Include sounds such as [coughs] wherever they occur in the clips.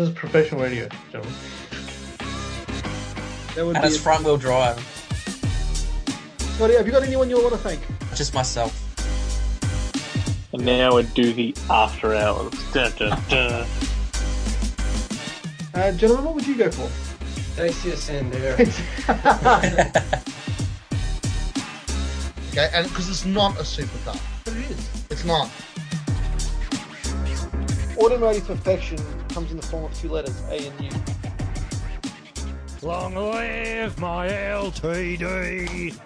This is professional radio, gentlemen. That would And be it's it. front wheel drive. Scotty, have you got anyone you want to thank? Just myself. And now we're Doogie After Hours. Dun, dun, dun. Uh, gentlemen, what would you go for? Dacia Sandero. [laughs] Okay, and because it's not a supercar. But it is. It's not. Automotive perfection comes in the form of two letters, A and U. Long live my LTD.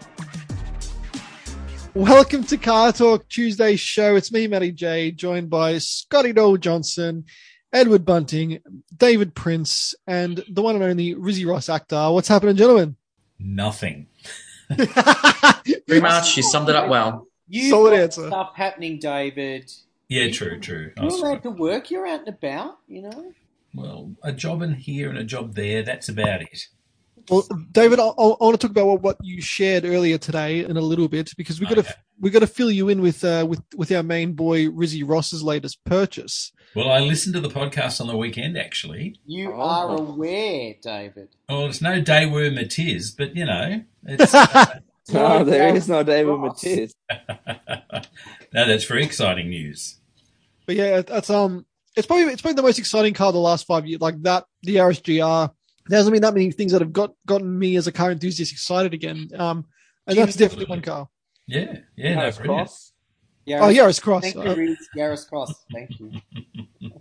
Welcome to Car Torque Tuesday show. It's me, Matty J, joined by Scotty Dole Johnson, Edward Bunting, David Prince, and the one and only Rizzy Ross Actor. What's happening, gentlemen? Nothing. [laughs] Pretty much, you summed it up well. You've Solid got answer. stuff happening, David. Yeah, true, true. I You're was- allowed to work. You're out and about. You know. well, a job in here and a job there, that's about it. Well, David, I, I want to talk about what, what you shared earlier today in a little bit because we got to Okay. we got to fill you in with uh, with with our main boy Rizzy Ross's latest purchase. Well, I listened to the podcast on the weekend, actually. You Oh. are aware, David. Well, it's no day worm it is, but, you know, it's... uh, [laughs] No, there David is no David Ross. Matisse. no, that's very exciting news. But yeah, that's um, it's probably it's probably the most exciting car the last five years. Like that, the RSGR. There hasn't been that many things that have got gotten me as a car enthusiast excited again. Um, and that's definitely one car. Yeah, yeah, no, Harris brilliant. Cross. Yaris, Oh, Yaris Cross. Thank you, Uh, Reece. Yaris Cross. Thank you. [laughs]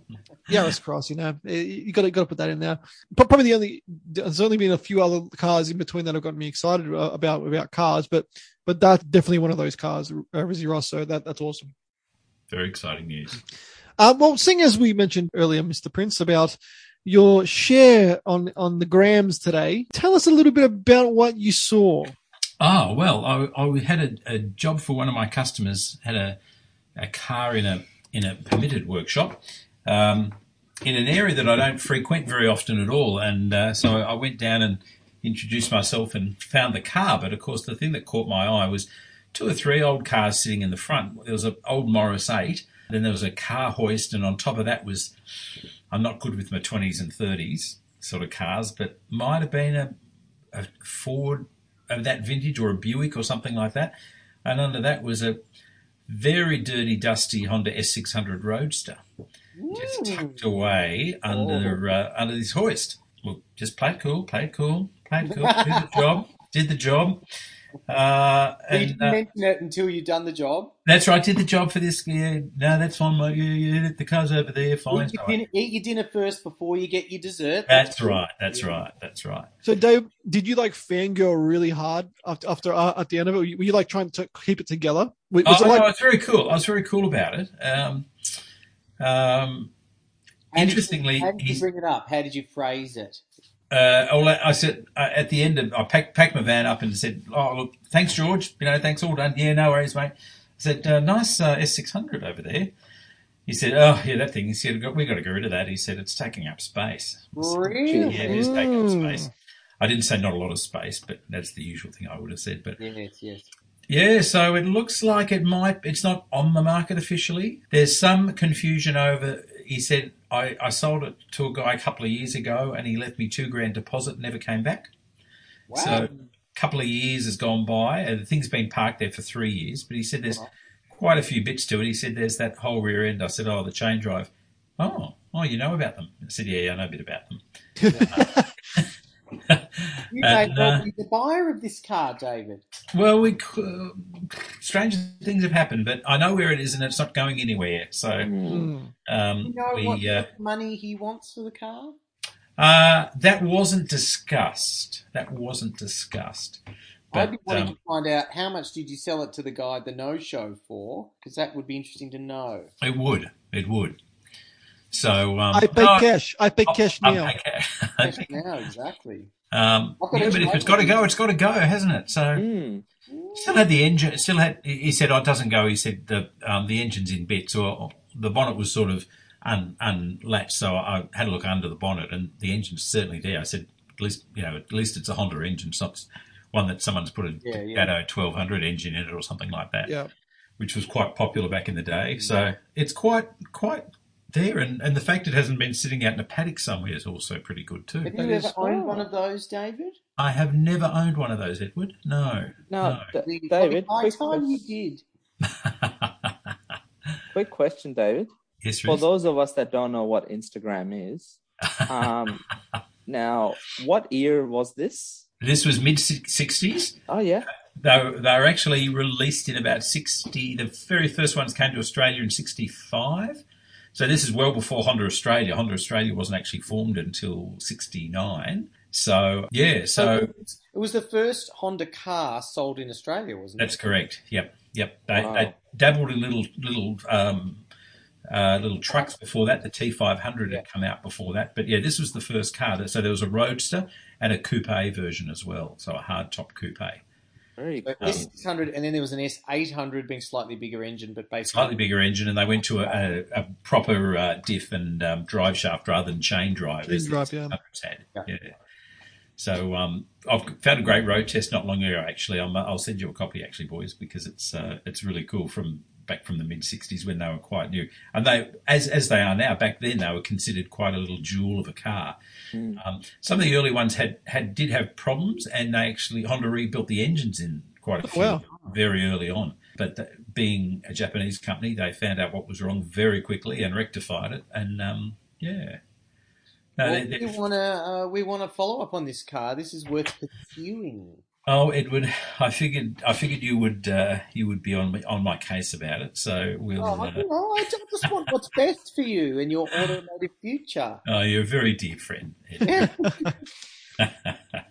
Yaris Cross. You know, Eh, you got to got to put that in there. But probably the only there's only been a few other cars in between that have gotten me excited uh, about about cars. But but that's definitely one of those cars, uh, Rizzy Ross. So that that's awesome. Very exciting news. Uh, well, seeing as we mentioned earlier, Mr. Prince, about your share on on the grams today, tell us a little bit about what you saw. Oh, well, I, I had a, a job for one of my customers, had a, a car in a, in a permitted workshop. Um, in an area that I don't frequent very often at all. And uh, so I went down and introduced myself and found the car. But of course, the thing that caught my eye was two or three old cars sitting in the front. There was an old Morris 8, then there was a car hoist, and on top of that was, I'm not good with my 20s and 30s sort of cars, but might have been a, a Ford of that vintage or a Buick or something like that. And under that was a very dirty, dusty Honda S600 Roadster just tucked away under uh, under this hoist. Look, just play it cool, play it cool, play it cool. [laughs] Did the job, did the job. Uh, you didn't uh, mention it until you'd done the job. that's right, did the job for this. Yeah, no, that's fine, mate. Yeah, yeah, the car's over there, fine. Eat your, dinner, eat your dinner first before you get your dessert. That's right, that's right, that's right. So, Dave, did you like fangirl really hard after, after uh, at the end of it? Were you, were you like trying to keep it together? Was Oh, it no, it's very cool. I was very cool about it. Um, um, How did you- interestingly, how did you bring it up? How did you phrase it? Uh, I I said uh, at the end, of, I packed, packed my van up and said, "Oh, look, thanks, George. You know, thanks, all done. Yeah, no worries, mate." I said, uh, "Nice uh, S600 over there." He said, "Oh, yeah, that thing." He said, "We got to get rid of that." He said, "It's taking up space." I said, Really? Yeah, it is taking up space. I didn't say not a lot of space, but that's the usual thing I would have said. But Yes, yes. yeah, so it looks like it might. It's not on the market officially. There's some confusion over. He said I, I sold it to a guy a couple of years ago, and he left me two grand deposit, never came back. Wow. So a couple of years has gone by, and the thing's been parked there for three years. But he said there's quite a few bits to it. He said there's that whole rear end. I said, oh, the chain drive. Oh, oh, you know about them? I said, yeah, yeah I know a bit about them. [laughs] you may and, well uh, be the buyer of this car, David. Well, we c- strange things have happened, but I know where it is, and it's not going anywhere. So Mm. um, You know we. what Uh, money he wants for the car? Uh, that wasn't discussed. That wasn't discussed. I'd be But wanting um, to find out how much did you sell it to the guy at the no show for? Because that would be interesting to know. it would. It would. So um, I pay no, cash. I pay I- cash I now. pay cash. [laughs] Yes, now, exactly. um, yeah, but if it's got to go, it's got to go, hasn't it? So Mm. still had the engine. Still had. He said, "Oh, it doesn't go." He said the um, the engine's in bits, or the bonnet was sort of un, unlatched. So I had a look under the bonnet, and the engine's certainly there. I said, "At least you know, at least it's a Honda engine. It's not one that someone's put a Yeah, yeah. Datto 1200 engine in it or something like that." Yeah. which was quite popular back in the day. So it's quite quite there, and, and the fact it hasn't been sitting out in a paddock somewhere is also pretty good too. Have That you is- ever owned one of those, David? I have never owned one of those, Edward. No. Now, No. D- David, by quick, the time you did. [laughs] quick question, David. yes, For Reece? those of us that don't know what Instagram is, um, [laughs] now, what year was this? this was mid sixties. Oh, yeah. They were, they were actually released in about 60. The very first ones came to Australia in 65. So this is well before Honda Australia. Honda Australia wasn't actually formed until 69. So, yeah, so it was the first Honda car sold in Australia, wasn't it? that's correct. Yep, yep. They, Wow. they dabbled in little, little, um, uh, little trucks before that. The T500 had come out before that. But yeah, this was the first car. So there was a Roadster and a coupe version as well. So a hard top coupe. Very So cool. S600, and then there was an S800 being slightly bigger engine, but basically slightly bigger engine, and they went to a, a, a proper uh, diff and um, drive shaft rather than chain drive. Chain drive, yeah. had. Yeah. Yeah. So um, I've found a great road test not long ago. Actually, I'm, I'll send you a copy, actually, boys, because it's uh, it's really cool from back from the mid '60s when they were quite new, and they as as they are now. Back then, they were considered quite a little jewel of a car. Um, some of the early ones had had did have problems, and they actually Honda rebuilt the engines in quite a few Wow. very early on. But th- being a Japanese company, they found out what was wrong very quickly and rectified it. And um, yeah, no, Well, we want to uh, we want to follow up on this car. This is worth pursuing. Oh, Edward, I figured I figured you would uh, you would be on my, on my case about it. So we'll. Oh, I, Uh, don't know, I just want what's best for you and your automotive future. oh, you're a very dear friend. Edward. [laughs]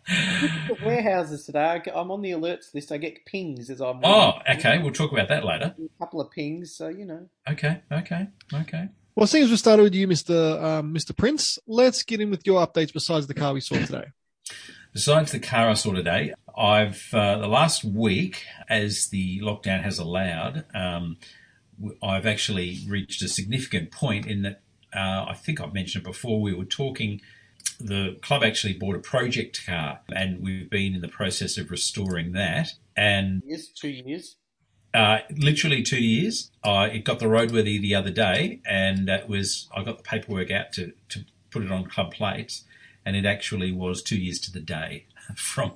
The warehouses today. I get- I'm on the alerts list. I get pings as I'm. oh, okay. We'll talk about that later. A couple of pings, so you know. Okay, okay, okay. Well, seeing as we started with you, Mister um, Mister Prince, let's get in with your updates besides the car we saw today. Besides the car I saw today, I've uh, the last week, as the lockdown has allowed, um, I've actually reached a significant point in that uh, I think I've mentioned it before. We were talking. The club actually bought a project car, and we've been in the process of restoring that. And yes, two years. uh, literally two years. I it got the roadworthy the other day, and it was I got the paperwork out to to put it on club plates, and it actually was two years to the day [laughs] from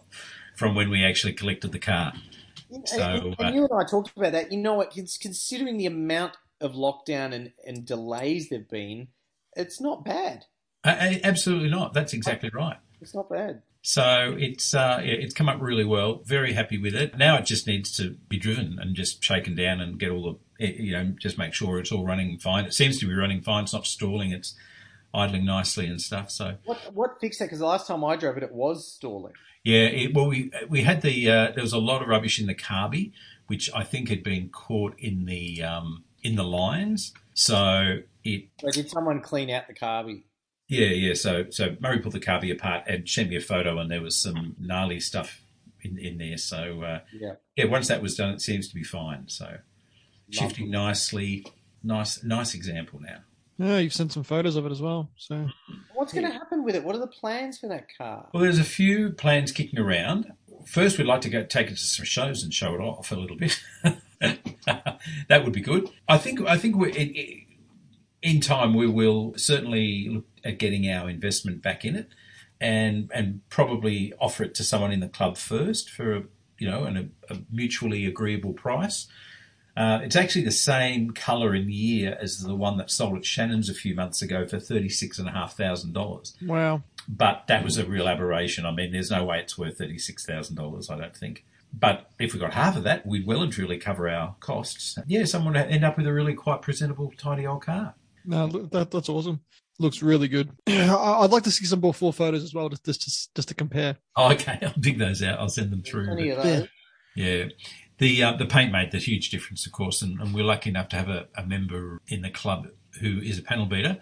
from when we actually collected the car. So, and, uh, and you and I talked about that. You know what? cons- Considering the amount of lockdown and, and delays there've been, it's not bad. Absolutely not. That's exactly right. It's not bad. So it's uh, it's come up really well. Very happy with it. Now it just needs to be driven and just shaken down and get all the eh, you know just make sure it's all running fine. It seems to be running fine. It's not stalling. It's idling nicely and stuff. So What what fixed that? Because the last time I drove it, it was stalling. Yeah, it, well, we we had the uh, there was a lot of rubbish in the carby, which I think had been caught in the um, in the lines. So it So did someone clean out the carby? yeah yeah. So so Murray pulled the carby apart and sent me a photo, and there was some gnarly stuff in in there. So uh, Yeah. yeah, once that was done, it seems to be fine. So shifting nicely, nice nice example now. Yeah, you've sent some photos of it as well. So What's going to happen with it? What are the plans for that car? Well, there's a few plans kicking around. First, we'd like to go take it to some shows and show it off a little bit. [laughs] that would be good. I think. I think we in, in time we will certainly look at getting our investment back in it, and and probably offer it to someone in the club first for a you know an, a mutually agreeable price. Uh, it's actually the same colour and year as the one that sold at Shannon's a few months ago for thirty six and a half thousand dollars wow, but that was a real aberration. I mean, there's no way it's worth thirty six thousand dollars. I don't think. But if we got half of that, we'd well and truly cover our costs. Yeah, someone would end up with a really quite presentable, tidy old car. no, that that's awesome. Looks really good. [clears throat] I- I'd like to see some more full photos as well, just just to, just to compare. Oh, okay, [laughs] I'll dig those out. I'll send them through. Plenty But, of those. yeah, the uh, the paint made the huge difference, of course, and, and we're lucky enough to have a, a member in the club who is a panel beater,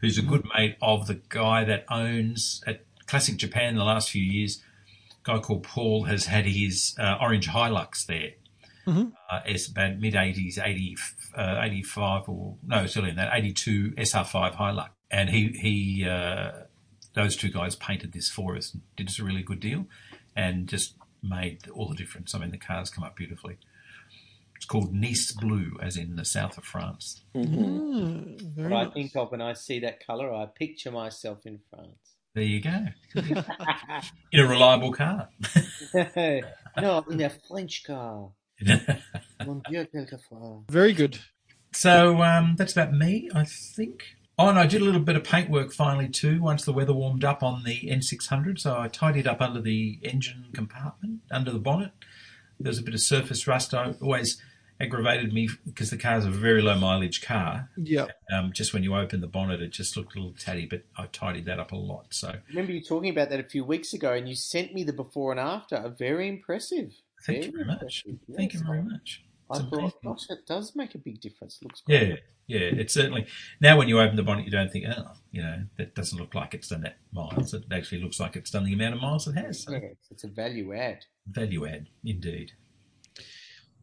who's a good mate of the guy that owns at Classic Japan the last few years. A guy called Paul has had his uh, orange Hilux there. Mhm. Uh, it's about mid 80s, 80, uh, 85 or no, it's earlier than that, 82 SR5 Hilux. And he, he, uh, those two guys painted this for us and did us a really good deal and just made all the difference. I mean, the cars come up beautifully. It's called Nice Blue, as in the south of France. Mhm. Mm, very What I think of when I see that colour, I picture myself in France. There you go. [laughs] In a reliable car. [laughs] no, in a French car. [laughs] Mon Dieu, quelquefois. Very good. so um, that's about me, I think. Oh, and I did a little bit of paintwork finally too. Once the weather warmed up on the N600, so I tidied up under the engine compartment, under the bonnet. There was a bit of surface rust. I always aggravated me because the car's a very low mileage car. Yeah. Um, just when you open the bonnet, it just looked a little tatty, but I tidied that up a lot. So remember you talking about that a few weeks ago, and you sent me the before and after. Very impressive. thank you very much. Thank you very much. I thought, gosh, it does make a big difference. It Looks great. Yeah, yeah, it's certainly now when you open the bonnet, you don't think, oh, you know, that doesn't look like it's done that miles. It actually looks like it's done the amount of miles it has. So Yeah, it's, it's a value add. value add, indeed.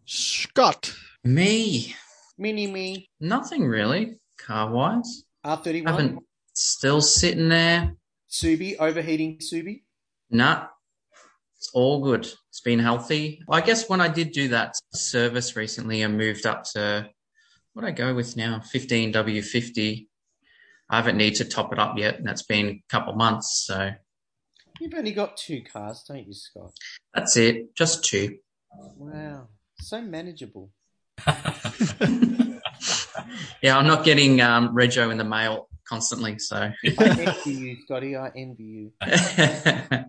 Scott. Me, Mini me. nothing really car wise. R31. Haven't still sitting there. Subi, overheating Subi. Nah, it's all good. It's been healthy. I guess when I did do that service recently and moved up to what I go with now, 15W50. I haven't need to top it up yet, and that's been a couple months. So You've only got two cars, don't you, Scott? that's it. Just two. Wow. So manageable. [laughs] Yeah, I'm not getting um, Rego in the mail constantly. So I envy you, Scotty. I envy you. [laughs]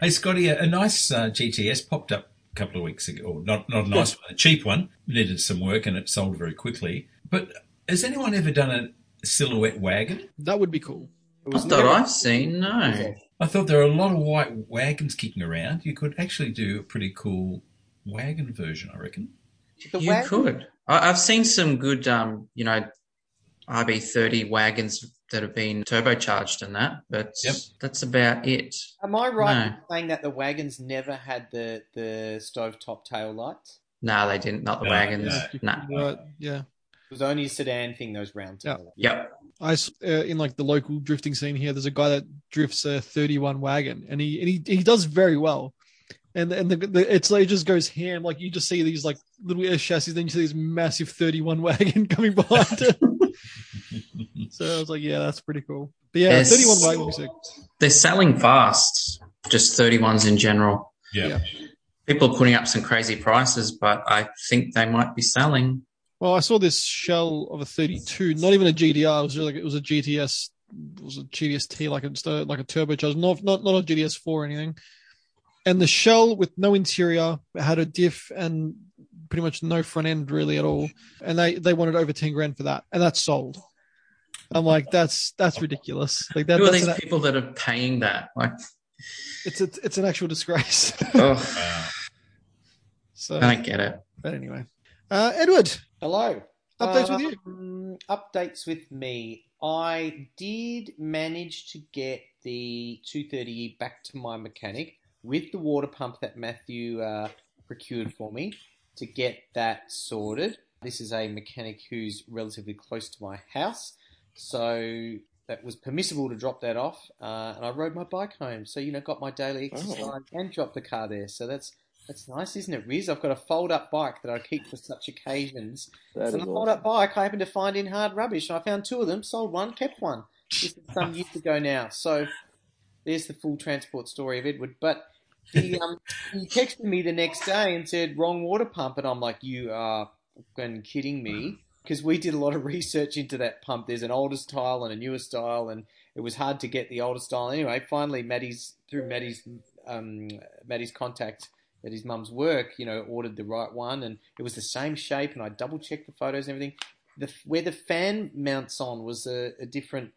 Hey, Scotty, a, a nice uh, GTS popped up a couple of weeks ago. Or not, not a nice one, a cheap one. Needed some work and it sold very quickly. But has anyone ever done a silhouette wagon? That would be cool. It Not that I've seen. No. I thought there are a lot of white wagons kicking around. You could actually do a pretty cool wagon version, I reckon. The you wagon- could. I, I've seen some good, um, you know, RB30 wagons that have been turbocharged and that, but Yep. that's about it. Am I right No. in saying that the wagons never had the, the stovetop tail lights? No, they didn't. Not the No, wagons. no. No. Right, yeah. It was only a sedan thing, those round tail lights. Yep. I s- uh, in like the local drifting scene here. There's a guy that drifts a 31 wagon, and he and he, he does very well. And and the, the it's like it just goes ham. Like you just see these like little air chassis, then you see this massive 31 [laughs] wagon coming behind it. So I was like, yeah, that's pretty cool. But yeah, Yes. 31 wagon would be sick. They're selling fast, just 31s in general. Yeah. Yeah. People are putting up some crazy prices, but I think they might be selling. Well, I saw this shell of a 32, not even a GT-R. It was just like it was a GTS, it was a GTS-T, like a just a, like a turbocharged, not not not a GTS4 or anything. And the shell with no interior it had a diff and pretty much no front end really at all. And they they wanted over 10 grand for that, and that's sold. I'm like, that's that's ridiculous. Like that, Who are that's these an, people that are paying that? Like, it's a, it's an actual disgrace. [laughs] oh, Wow. so, I don't get it. but anyway, uh, Edward, Hello. Updates with you. Um, Updates with me. I did manage to get the 230E back to my mechanic with the water pump that Matthew uh, procured for me to get that sorted. This is a mechanic who's relatively close to my house, so that was permissible to drop that off. Uh, and I rode my bike home, so you know, got my daily exercise Oh. and dropped the car there. So that's that's nice, isn't it, Riz? I've got a fold-up bike that I keep for such occasions. That So the awesome. fold-up bike I happened to find in hard rubbish, I found two of them, sold one, kept one. This is some years ago now. So there's the full transport story of Edward. But he, um, he texted me the next day and said, wrong water pump. And I'm like, you are fucking kidding me. Because we did a lot of research into that pump. There's an older style and a newer style, and it was hard to get the older style. Anyway, finally, Maddie's, through Maddie's, um, Maddie's contact at his mum's work, you know, ordered the right one, and it was the same shape. And I double checked the photos and everything. The where the fan mounts on was a, a different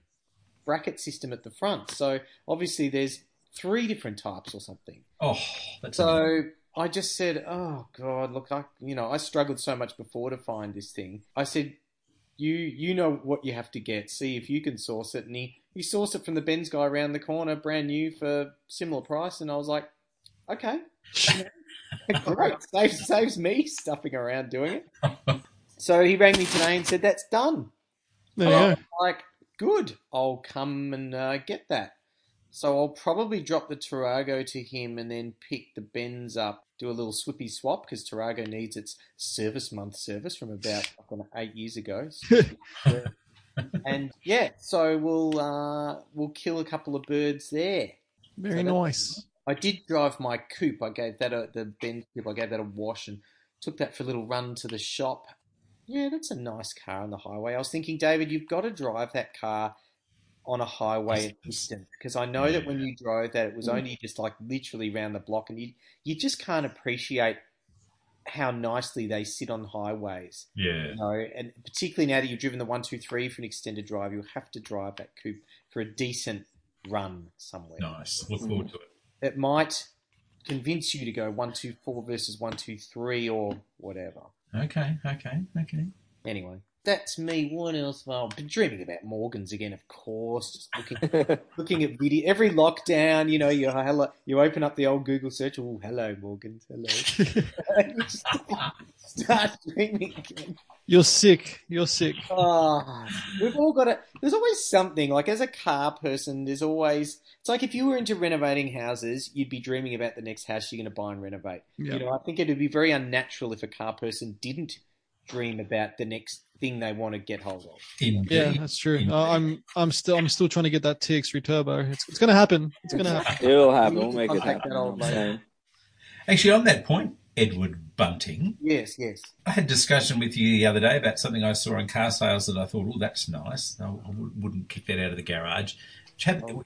bracket system at the front. So obviously, there's three different types or something. Oh, that's amazing. So I just said, "Oh God, look, I you know I struggled so much before to find this thing." I said, "You you know what you have to get. See if you can source it." And he he sourced it from the Benz guy around the corner, brand new for similar price. And I was like, "Okay, [laughs] [laughs] great, saves saves me stuffing around doing it." [laughs] so he rang me today and said, "That's done." there you go. like, good, I'll come and uh, get that. So I'll probably drop the Tarago to him and then pick the Benz up, do a little swippy swap because Tarago needs its service month service from about know, eight years ago. [laughs] and yeah, so we'll uh, we'll kill a couple of birds there. Very So nice. I did drive my coupe. I gave that a the Benz coupe. I gave that a wash and took that for a little run to the shop. Yeah, that's a nice car on the highway. I was thinking, David, you've got to drive that car on a highway at distance because I know that when you drove that, it was mm. only just like literally round the block, and you you just can't appreciate how nicely they sit on highways. Yeah. You know, and particularly now that you've driven the one two three for an extended drive, you'll have to drive that coupe for a decent run somewhere Nice. Look forward mm. to it. it might convince you to go one two four versus one two three or whatever. Okay, okay, okay. Anyway, that's me. What else? Well, I've been dreaming about Morgans again, of course. Just looking, [laughs] [laughs] looking at video every lockdown. You know, you hello, you open up the old Google search. Oh, hello, Morgans. Hello. [laughs] Start dreaming again. You're sick. You're sick. Oh, we've all got it. There's always something. Like as a car person, there's always. It's like if you were into renovating houses, you'd be dreaming about the next house you're going to buy and renovate. Yeah. You know, I think it'd be very unnatural if a car person didn't dream about the next thing they want to get hold of. Indeed. Yeah, that's true. Uh, I'm I'm still I'm still trying to get that TX3 turbo. It's, it's gonna happen. It's gonna happen. [laughs] It'll happen. We'll make it happen. that old I'm lady. saying. Actually, on that point, Edward Bunting, Yes, yes. I had a discussion with you the other day about something I saw in car sales that I thought, oh, that's nice. I, I wouldn't kick that out of the garage.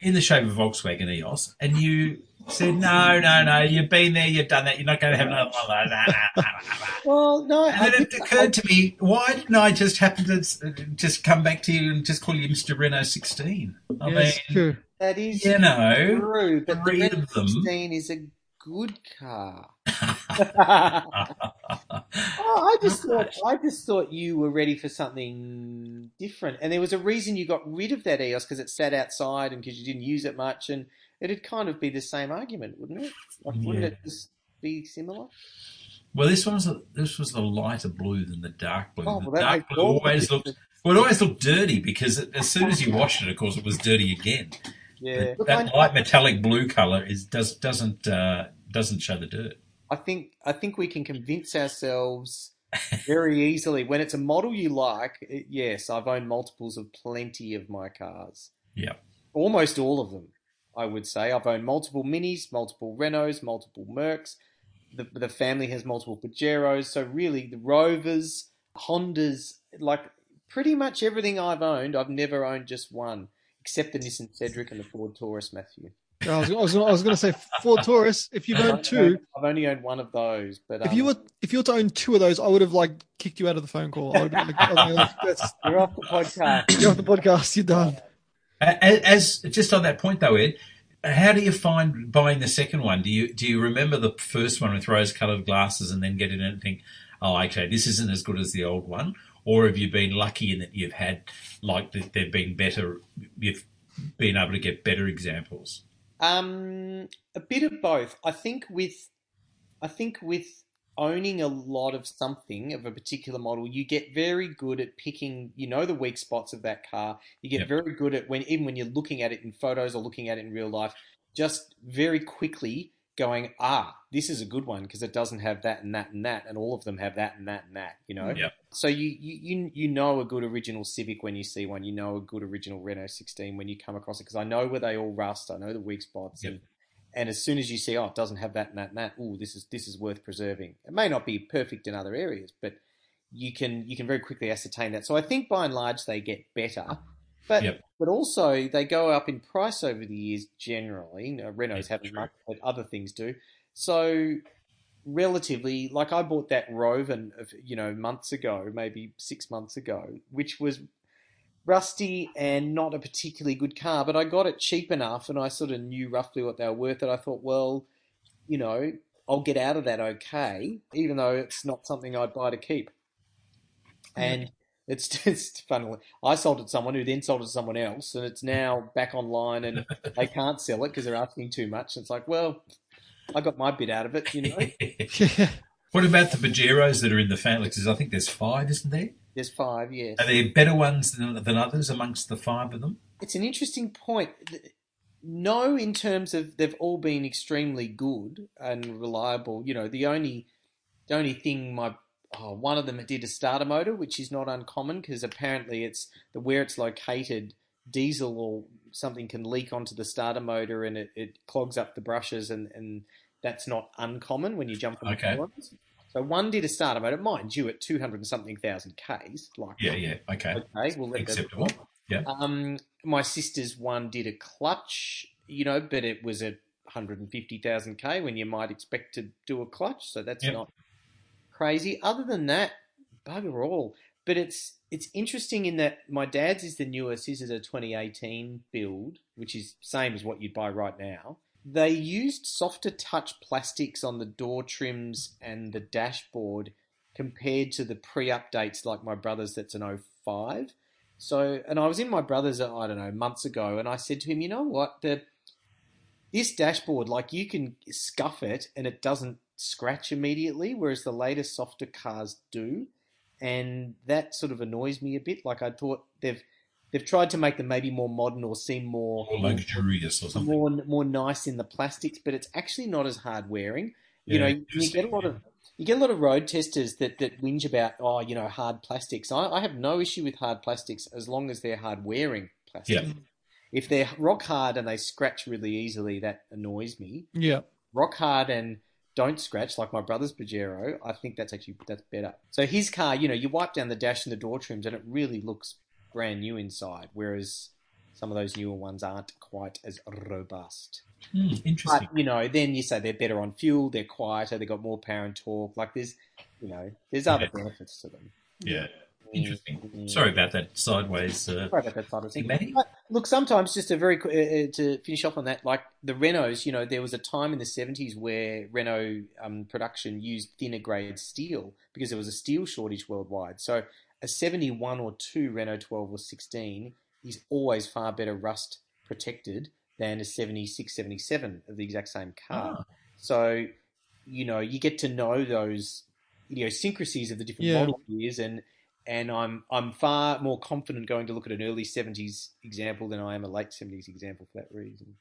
In the shape of Volkswagen EOS, and you said, no, no, no, you've been there, you've done that, you're not going to have another one like that. [laughs] Well, no, I And then it think- occurred to me, why didn't I just happen to just come back to you and just call you Mr. Renault 16? I Yeah, it's mean, true. that is you know, true, but the three Renault of them. 16 is a good car. [laughs] Oh, I just thought I just thought you were ready for something different, and there was a reason you got rid of that EOS because it sat outside and because you didn't use it much, and it'd kind of be the same argument, wouldn't it? Like, wouldn't it just be similar? Well, this one was a, this was the lighter blue than the dark blue. Oh, the well, that dark blue always looked well, it always looked dirty because it, as soon as you washed it, of course, it was dirty again. Yeah, Look, that I, light metallic blue color is does doesn't uh, doesn't show the dirt. I think I think we can convince ourselves very easily when it's a model you like. It, yes, I've owned multiples of plenty of my cars. Yeah. almost all of them. I would say I've owned multiple Minis, multiple Renaults, multiple Mercs. The the family has multiple Pajeros, so really the Rovers, Hondas, like pretty much everything I've owned, I've never owned just one, except the Nissan Cedric and the Ford Taurus, Matthew. I was, I was, I was going to say Ford Taurus. If you've owned two, I've only owned one of those, but if um, you were if you were to own two of those, I would have like kicked you out of the phone call. I would have been like, I would have like, that's, [laughs] you're off the podcast. [clears throat] you're off the podcast. You're done. As, just on that point though, Ed, how do you find buying the second one? Do you do you remember the first one with rose-colored glasses and then get in and think, oh, okay, this isn't as good as the old one, or have you been lucky in that you've had like that they've been better, you've been able to get better examples? Um, a bit of both. I think with, I think with owning a lot of something of a particular model, you get very good at picking. You know the weak spots of that car. You get Yep. very good at when even when you're looking at it in photos or looking at it in real life, just very quickly going, ah, this is a good one because it doesn't have that and that and that, and all of them have that and that and that. You know. Yep. So you, you you know a good original Civic when you see one. You know a good original Renault 16 when you come across it because I know where they all rust. I know the weak spots, Yep. and and as soon as you see, oh, it doesn't have that and that and that. Oh, this is this is worth preserving. It may not be perfect in other areas, but you can you can very quickly ascertain that. So I think by and large they get better, but Yep. but also they go up in price over the years. Generally, you know, Renaults haven't much, but other things do. So relatively, like I bought that Rover, of you know, months ago, maybe six months ago, which was rusty and not a particularly good car, but I got it cheap enough, and I sort of knew roughly what they were worth. That I thought, well, you know, I'll get out of that okay, even though it's not something I'd buy to keep. Hmm. And it's [laughs] just funny. I sold it to someone who then sold it to someone else, and it's now back online, and [laughs] they can't sell it because they're asking too much. It's like, well, I got my bit out of it, you know. [laughs] What about the Pajeros that are in the family? Because I think there's five, isn't there? There's five, yes. Are there better ones than, than others amongst the five of them? It's an interesting point. no, in terms of they've all been extremely good and reliable. You know, the only the only thing my oh, one of them did a starter motor, which is not uncommon because apparently it's the where it's located, diesel or something can leak onto the starter motor and it, it clogs up the brushes and, and that's not uncommon when you jump on Okay. the. So one did a starter motor, mind you, at two hundred and something thousand k's. Like Yeah, yeah. Okay. Okay, we'll let Acceptable. that. Yeah. Um, my sister's one did a clutch, you know, but it was at 150,000 k when you might expect to do a clutch, so that's Yep. not crazy. Other than that, bugger all. But it's it's interesting in that my dad's is the newest. His is a 2018 build, which is same as what you'd buy right now. They used softer touch plastics on the door trims and the dashboard compared to the pre-updates like my brother's that's an 05. So, and I was in my brother's, uh, I don't know, months ago, and I said to him, you know what, the this dashboard, like you can scuff it and it doesn't scratch immediately, whereas the later softer cars do, and that sort of annoys me a bit. Like I thought they've they've tried to make them maybe more modern or seem more Or luxurious or something. more more nice in the plastics, but it's actually not as hard wearing. You know, you get a lot of you get a lot of road testers that that whinge about oh, you know, hard plastics. I, I have no issue with hard plastics as long as they're hard wearing plastics. Yeah. If they're rock hard and they scratch really easily, that annoys me. Yeah. Rock hard and don't scratch like my brother's Pajero. I think that's actually that's better. So his car, you know, you wipe down the dash and the door trims, and it really looks brand new inside. Whereas some of those newer ones aren't quite as robust. Hmm, interesting. But you know, then you say they're better on fuel, they're quieter, they've got more power and torque. Like there's, you know, there's other Yeah. benefits to them. yeah. Interesting. Mm. Sorry about that sideways. Uh, Sorry about that things. But look, sometimes just a very uh, uh, to finish off on that, like the Renaults. You know, there was a time in the seventies where Renault um, production used thinner grade steel because there was a steel shortage worldwide. So a seventy-one or two Renault twelve or sixteen is always far better rust protected than a 76, 77 of the exact same car. Ah. So, you know, you get to know those idiosyncrasies of the different Yeah. model years and and I'm I'm far more confident going to look at an early seventies example than I am a late seventies example for that reason.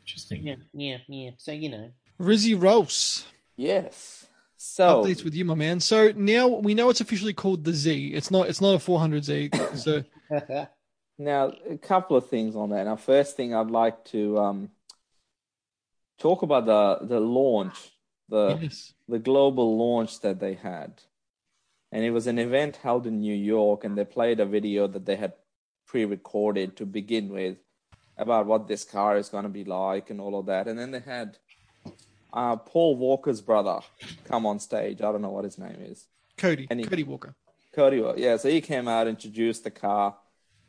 interesting. Yeah, yeah, yeah. So you know. Rizzy Rose. Yes. So Updates with you, my man. So now we know it's officially called the Z. It's not. It's not a 400Z. So [laughs] now a couple of things on that. Now, first thing I'd like to um, talk about the the launch, the yes. the global launch that they had, and it was an event held in New York, and they played a video that they had pre-recorded to begin with about what this car is going to be like and all of that, and then they had uh, Paul Walker's brother come on stage. I don't know what his name is. Cody. Any- Cody Walker. Cody, yeah. So he came out, introduced the car,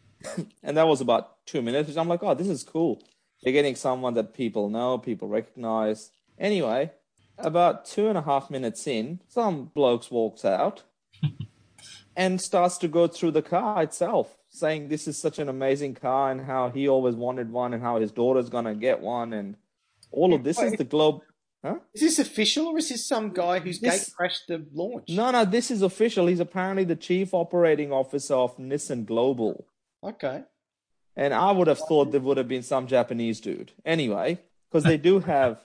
[laughs] and that was about two minutes. I'm like, oh, this is cool. They're getting someone that people know, people recognize. Anyway, about two and a half minutes in, some blokes walks out [laughs] and starts to go through the car itself, saying this is such an amazing car and how he always wanted one and how his daughter's gonna get one and all of this is the globe. Huh? Is this official or is this some guy who's This- gate crashed the launch? No, no, this is official. He's apparently the chief operating officer of Nissan Global. Okay. And I would have thought there would have been some Japanese dude. Anyway, because they do have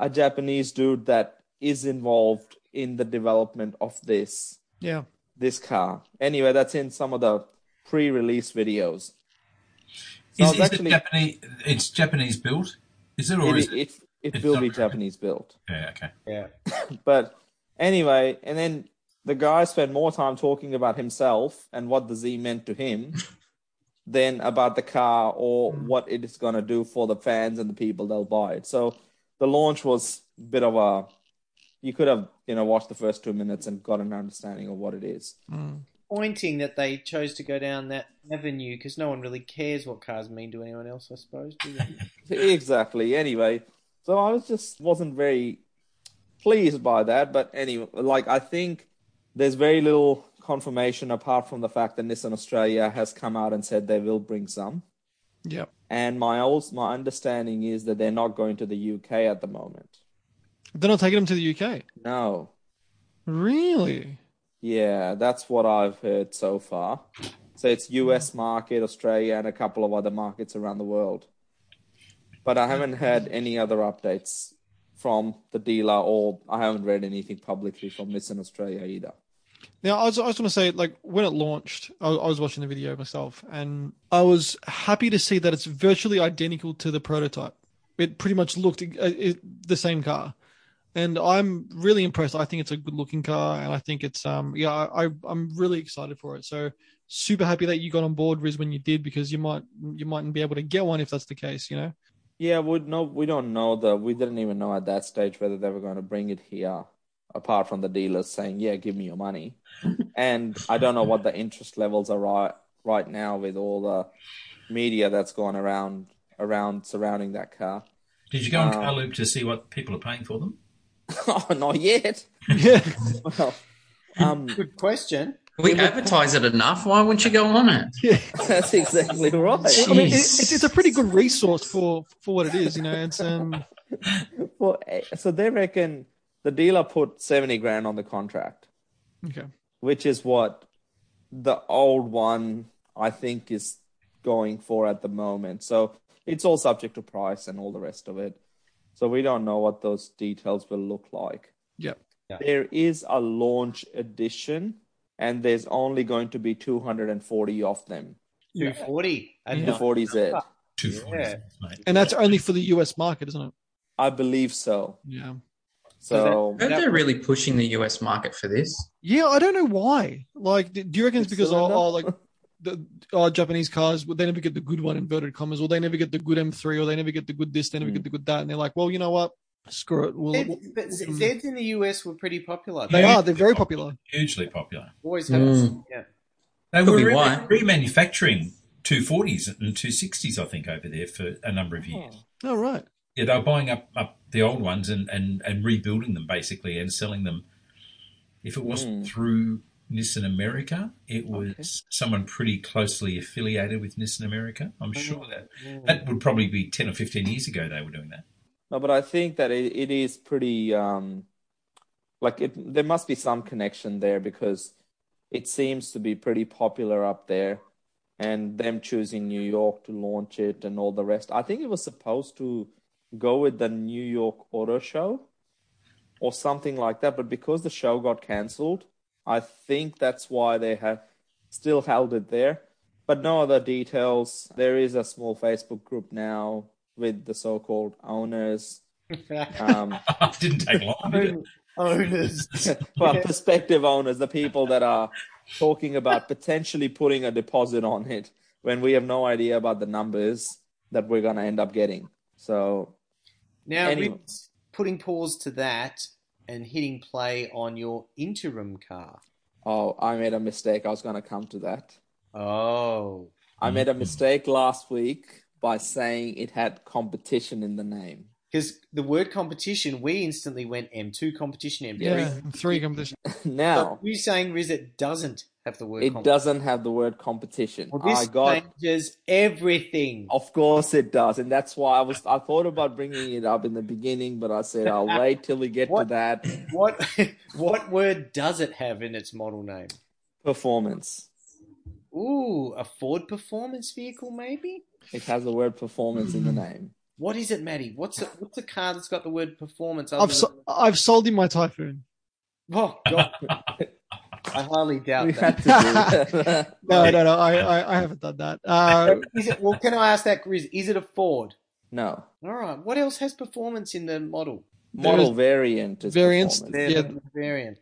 a Japanese dude that is involved in the development of this Yeah. this car. Anyway, that's in some of the pre-release videos. So Is, is actually- it Japanese? It's Japanese built. Is it or is It, it? it, it it's will be Japanese built. Yeah. Okay. Yeah. [coughs] But anyway, and then the guy spent more time talking about himself and what the Z meant to him [laughs] than about the car or hmm. what it is going to do for the fans and the people that'll buy it. So the launch was a bit of a you could have you know watched the first two minutes and got an understanding of what it is. Hmm. Pointing that they chose to go down that avenue because no one really cares what cars mean to anyone else, I suppose. Do they? [laughs] exactly. Anyway, so I was just wasn't very pleased by that. But anyway, like I think there's very little confirmation apart from the fact that Nissan Australia has come out and said they will bring some. Yeah. And my also, my understanding is that they're not going to the UK at the moment. They're not taking them to the UK. No. Really? Yeah, that's what I've heard so far. So it's US hmm. market, Australia, and a couple of other markets around the world. But I haven't had any other updates from the dealer, or I haven't read anything publicly from Nissan Australia either. Now, I was, I was going to say, like, when it launched, I, I was watching the video myself, and I was happy to see that it's virtually identical to the prototype. It pretty much looked uh, it, the same car, and I'm really impressed. I think it's a good looking car, and I think it's um yeah, I, I I'm really excited for it. So super happy that you got on board, Riz, when you did, because you might you mightn't be able to get one if that's the case, you know. Yeah, we no, we don't know the. We didn't even know at that stage whether they were going to bring it here, apart from the dealers saying, "Yeah, give me your money." and I don't know what the interest levels are right right now with all the media that's gone around around surrounding that car. Did you go on Um, Carloop to see what people are paying for them? [laughs] oh, not yet. Yeah. [laughs] Well, um, Good question. We advertise it enough. Why wouldn't you go on it? [laughs] yeah. that's exactly right. I mean, it, it's, it's a pretty good resource for for what it is, you know. It's um Well, eh, so they reckon the dealer put seventy grand on the contract. okay. which is what the old one I think is going for at the moment. So it's all subject to price and all the rest of it. So we don't know what those details will look like. Yeah. There is a launch edition, and there's only going to be 240 of them. 240. And Yeah. The 40Z. Two forty, Yeah. And that's only for the US market, isn't it? I believe so. Yeah. So I heard they're really pushing the US market for this. Yeah, I don't know why. Like, do do you reckon it's because oh, oh like the oh, Japanese cars, well, they never get the good one, inverted commas, or they never get the good M3, or they never get the good this, they never Mm. get the good that, and they're like, well, you know what? Screw it. We'll, Zeds, but Zeds in the US were pretty popular. they are. They're very popular. Hugely popular. always have. Mm. Yeah. They Could were be re- why. remanufacturing 240s and 260s, I think, over there for a number of years. Oh right. Yeah, they were buying up, up the old ones and, and, and rebuilding them basically and selling them. If it wasn't Mm. through Nissan America, it was Okay. someone pretty closely affiliated with Nissan America. I'm Mm. sure that that would probably be 10 or 15 years ago they were doing that. No, but I think that it, it is pretty um like it there must be some connection there because it seems to be pretty popular up there and them choosing New York to launch it and all the rest. I think it was supposed to go with the New York Auto Show or something like that, but because the show got cancelled, I think that's why they have still held it there. But no other details. There is a small Facebook group now with the so-called owners. [laughs] Um, it [laughs] didn't take long, did [laughs] Owners. well, prospective owners, the people that are talking about potentially putting a deposit on it when we have no idea about the numbers that we're going to end up getting. So, Now, Anyway. Ribs, putting pause to that and hitting play on your interim car. oh, I made a mistake. I was going to come to that. Oh. I made a mistake last week by saying it had competition in the name. Because the word competition, we instantly went M2 competition, M3. Yeah. Three competition. [laughs] now, So you're saying, Riz, it doesn't have the word it competition. doesn't have the word competition. Well, this I got changes everything. Of course it does, and that's why I was. I thought about bringing it up in the beginning, but I said I'll [laughs] wait till we get to that What [laughs] what word does it have in its model name? performance. Ooh, a Ford performance vehicle, maybe? It has the word performance in the name. What is it, Maddie? What's a, what's a car that's got the word performance? I've so, than- I've sold him my Typhoon. Oh, God. I highly doubt We that. had to do that. [laughs] No, no, no. I, I, I haven't done that. Uh, Is it, well, can I ask that, Riz? Is it a Ford? no All right. What else has performance in the model? model variant is variants. Yeah. variant.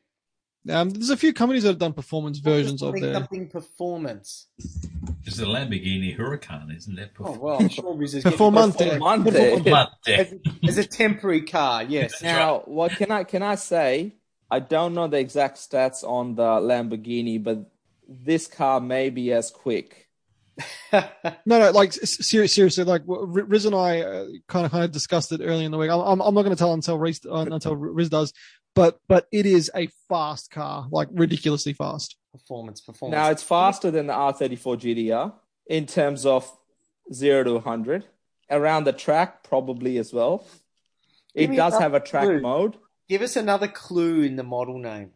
um, there's a few companies that have done performance versions of something, their. something performance. It's a Lamborghini Huracan, isn't that? Oh well, I'm sure Riz is getting Performante. Performante. as, as a temporary car. Yes. Now, what can I can I say? I don't know the exact stats on the Lamborghini, but this car may be as quick. [laughs] No, no, like s- ser- seriously, like w- R- Riz and I uh, kind of kind of discussed it early in the week. I'm, I'm, I'm not going to tell until Riz, uh, until Riz does, but but it is a fast car, like ridiculously fast. Performance, performance. Now it's faster than the R34 GT-R in terms of zero to 100. Around the track, probably as well. Give It does have a track clue. mode. Give us another clue in the model name.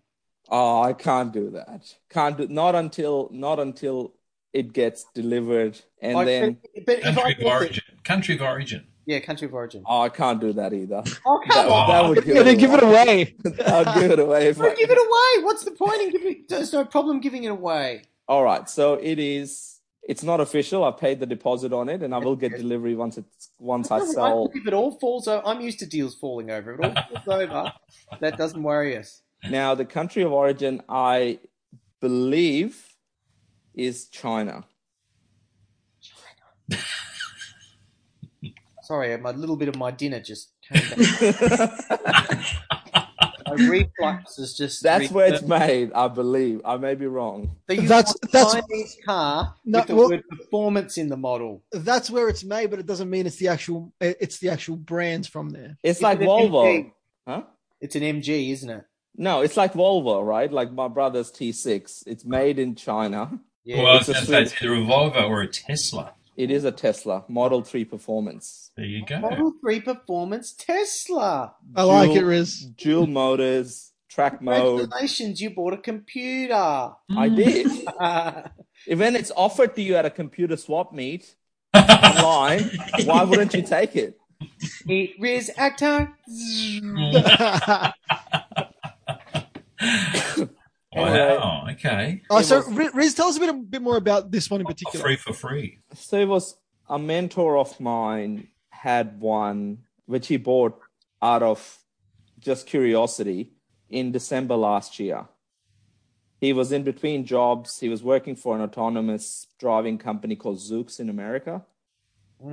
Oh, I can't do that. Can't do not until not until it gets delivered and I- then but, but if I Country of guess it, origin. Country of origin. Yeah, country of origin. Oh, I can't do that either. Oh, That, come on. that would give Yeah, they it give it away. [laughs] I'll give it away. If Don't I... give it away. What's the point in giving? There's no problem giving it away. All right, so it is. It's not official. I paid the deposit on it, and I will get delivery once it's once I All right, sell. If it all falls over, I'm used to deals falling over. If it all falls [laughs] over, that doesn't worry us. Now, the country of origin, I believe, is China. China. [laughs] Sorry, a little bit of my dinner just came back. [laughs] my reflux is just. That's where it's made, I believe. I may be wrong. So you That's- want that's- Chinese car No, with the well- word performance in the model. That's where it's made, but it doesn't mean it's the actual. It's the actual brands from there. It's Is like Volvo, MG? huh? It's an MG, isn't it? No, it's like Volvo, right? Like my brother's T6. It's made in China. Yeah. well, I it's was a going say it's either a Volvo or a Tesla. It is a Tesla Model 3 Performance. There you go. Model 3 Performance Tesla. I like it, Riz. Dual motors, track mode. Congratulations, you bought a computer. I mm. did. [laughs] When it's offered to you at a computer swap meet [laughs] online, why wouldn't you take it? Eat Riz Actor. [laughs] wow. Okay. oh, so was- Riz, Riz, tell us a bit, a bit more about this one in particular. Free for free. So it was a mentor of mine had one which he bought out of just curiosity in December last year. He was in between jobs. He was working for an autonomous driving company called Zoox in America.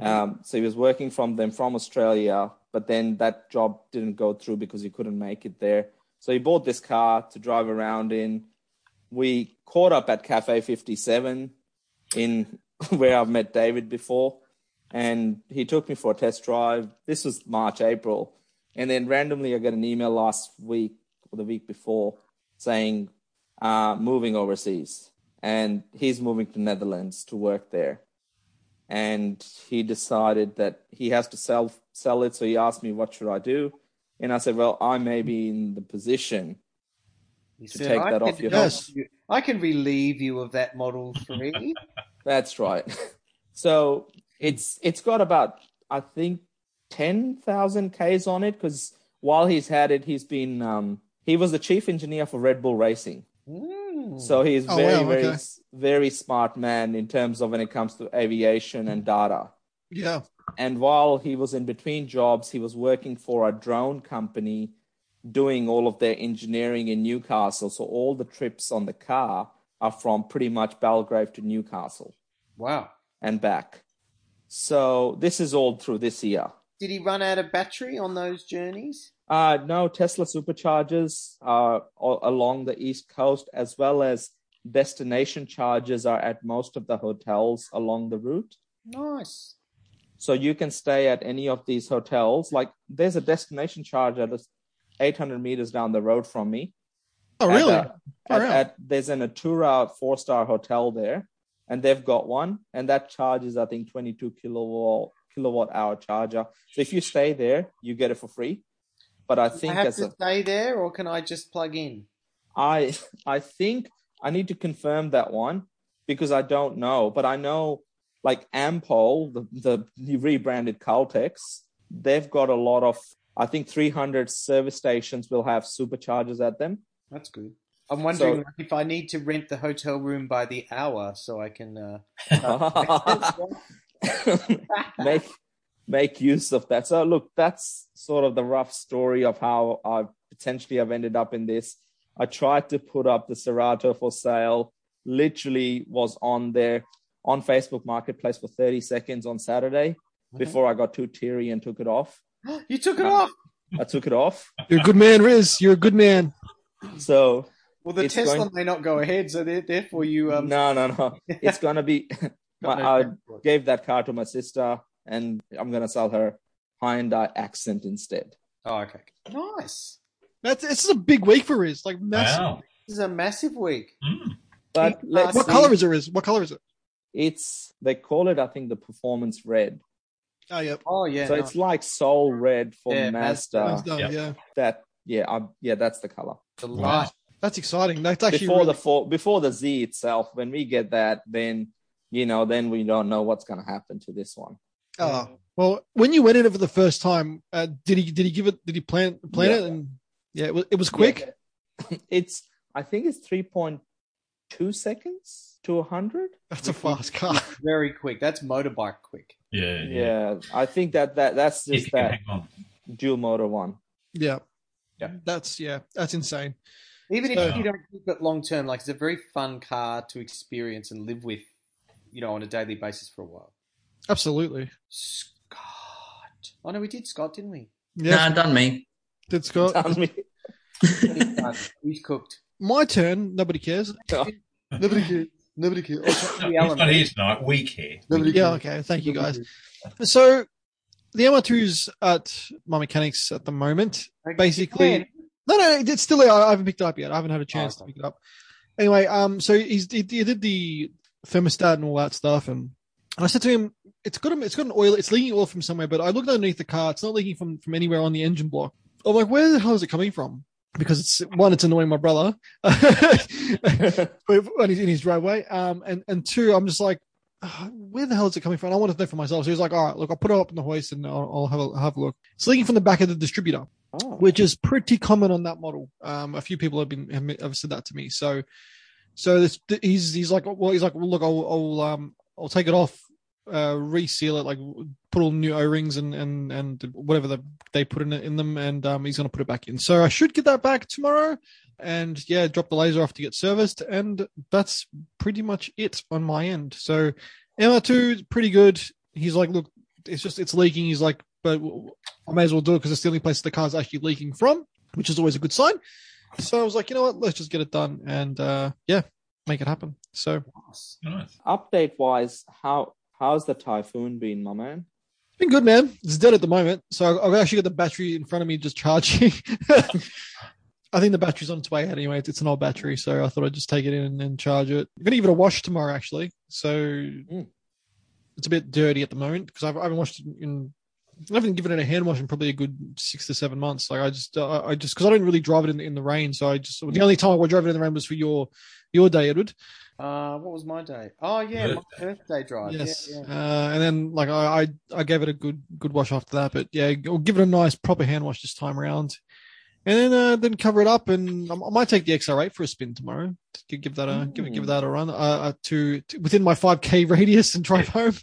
Um, so he was working from them from Australia, but then that job didn't go through because he couldn't make it there. So he bought this car to drive around in. We caught up at Cafe 57 in [laughs] where I've met David before, and he took me for a test drive. This was March, April, and then randomly I got an email last week or the week before saying uh, moving overseas, and he's moving to Netherlands to work there. And he decided that he has to sell sell it. So he asked me, "What should I do?" And I said, "Well, I may be in the position He To take that off your help hands. you- I can relieve you of that Model 3. [laughs] That's right. [laughs] So it's it's got about I think ten thousand k's on it because while he's had it, he's been um, he was the chief engineer for Red Bull Racing. Mm. So he's Oh, very wow, very very smart man in terms of when it comes to aviation and data. Yeah. And while he was in between jobs, he was working for a drone company doing all of their engineering in Newcastle. So all the trips on the car are from pretty much Belgrave to Newcastle Wow. and back. So this is all through this year. Did he run out of battery on those journeys? Uh, no, Tesla superchargers are along the East Coast, as well as destination charges are at most of the hotels along the route. Nice. So you can stay at any of these hotels. Like there's a destination charge at 800 meters down the road from me. Oh, At really? a- Far at, out. at- there's an Atura four star hotel there, and they've got one, and that charges I think 22 kilowatt kilowatt hour charger. So if you stay there, you get it for free. But I Do I think have as to a, stay there, or can I just plug in? I I think I need to confirm that one because I don't know, but I know like Ampol, the, the, rebranded Caltex, they've got a lot of I think 300 service stations will have superchargers at them. That's good. I'm wondering So- if I need to rent the hotel room by the hour so I can. Uh, [laughs] make make use of that. So look, that's sort of the rough story of how I potentially have ended up in this. I tried to put up the Cerato for sale, literally was on there on Facebook Marketplace for 30 seconds on Saturday before I got too teary and took it off. [gasps] you took it off. I took it off. You're a good man, Riz. You're a good man. So Well, the It's Tesla going- may not go ahead, so there- therefore you. Um, no, no, no. [laughs] It's gonna be [laughs] my, no I gave that car to my sister and I'm gonna sell her Hyundai Accent instead. Oh, okay. Nice. That's this is a big week for Riz. Like massive. Wow. This is a massive week. Mm. But let's What see. color is it, Riz? What color is it? It's they call it I think the performance red. Oh, yeah. Oh yeah. so nice. it's like soul red for Yeah, Mazda. Mazda. Mazda, yeah. yeah. That yeah, I, yeah, that's the color. the Wow. That's exciting. That's actually Before really- the four, before the Z itself, when we get that, then you know, then we don't know what's gonna happen to this one. Oh, Well, when you went in it for the first time, uh, did he did he give it? Did he plan plan Yeah. it? And yeah, it was, it was quick. Yeah. [laughs] It's I think it's three point two seconds to a hundred. That's a fast car. Very quick. That's motorbike quick. Yeah, yeah. Yeah, I think that that that's just you that dual motor one. Yeah, Yeah. That's yeah, that's insane. Even if you don't keep it long term, like it's a very fun car to experience and live with, you know, on a daily basis for a while. Absolutely. Scott. Oh no, we did Scott, didn't we? Yeah, Nah, done me. did Scott. Tell me. He's done. He's cooked. My turn. Nobody cares. [laughs] Nobody cares. Nobody cares. Oh, No, he's not here tonight. We care. Nobody Yeah. cares. Okay. Thank you, guys. So the MR2's at my mechanics at the moment. Basically, No, no, it's still there. I haven't picked it up yet. I haven't had a chance okay. to pick it up. Anyway, um, so he's he, he did the thermostat and all that stuff, and, and I said to him, "It's got a, it's got an oil. It's leaking oil from somewhere." But I looked underneath the car. It's not leaking from from anywhere on the engine block. I'm like, "Where the hell is it coming from?" Because it's one, it's annoying my brother [laughs] [laughs] when he's in his driveway, um, and and two, I'm just like. "Ah, Where the hell is it coming from? And I want to know for myself. So he's like, "All right, look, I'll put it up in the hoist and I'll, I'll have a have a look." It's leaking from the back of the distributor Oh. which is pretty common on that model. Um, a few people have been have- have said that to me. So, so this, he's he's like, well, he's like, well, look, I'll I'll um I'll take it off, uh, reseal it, like put all new O rings and and and whatever the, they put in it in them, and um, he's gonna put it back in. So I should get that back tomorrow, and yeah, drop the laser off to get serviced, and that's pretty much it on my end. So MR2 is pretty good. He's like, look, it's just it's leaking. He's like, but I may as well do it because it's the only place the car's actually leaking from, which is always a good sign. So I was like, you know what, let's just get it done and uh yeah, make it happen. So Nice. Update wise, how how's the typhoon been, my man? It's been good, man. It's dead at the moment. So I've actually got the battery in front of me just charging. [laughs] I think the battery's on its way out anyway. It's an old battery, so I thought I'd just take it in and, charge it. I'm gonna give it a wash tomorrow, actually. So it's a bit dirty at the moment because I've, I haven't washed it in. I haven't given it a hand wash in probably a good six to seven months. Like I just, uh, I just because I don't really drive it in, in the rain, so I just the only time I drove it in the rain was for your your day, Edward. Uh, what was my day? Oh yeah, my birthday drive. Yes, Yeah, yeah. Uh, and then like I, I I gave it a good good wash after that, but yeah, I'll give it a nice proper hand wash this time around, and then uh, then cover it up, and I I might take the XR8 for a spin tomorrow to give that a give it give Mm. that a run uh, uh to, to within my five k [laughs] radius and drive home.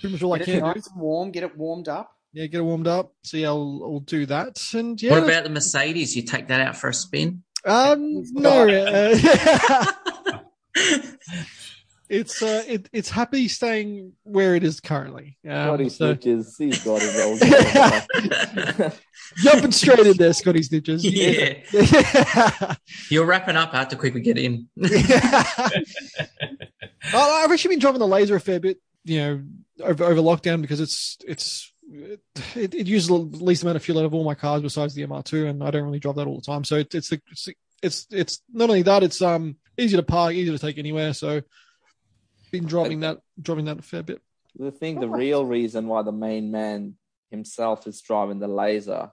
Pretty much all I Get it can do. nice and warm. Get it warmed up. Yeah, get it warmed up. So yeah, I'll, I'll do that, and yeah. What about the Mercedes? You take that out for a spin? Um, no, uh, it's uh, it, it's happy staying where it is currently. Um, Scotty so- Snitches, he's got his old. jumping [laughs] straight in there, Scotty Snitches. [laughs] Yeah. [laughs] You're wrapping up. I have to quickly get in. I've actually been driving the laser a fair bit, you know, over, over lockdown because it's it's it, it uses the least amount of fuel out of all my cars besides the MR2, and I don't really drive that all the time. So it, it's the it's it's it's not only that it's um easy to park, easy to take anywhere. So been driving that driving that a fair bit. the thing, the real reason why the main man himself is driving the laser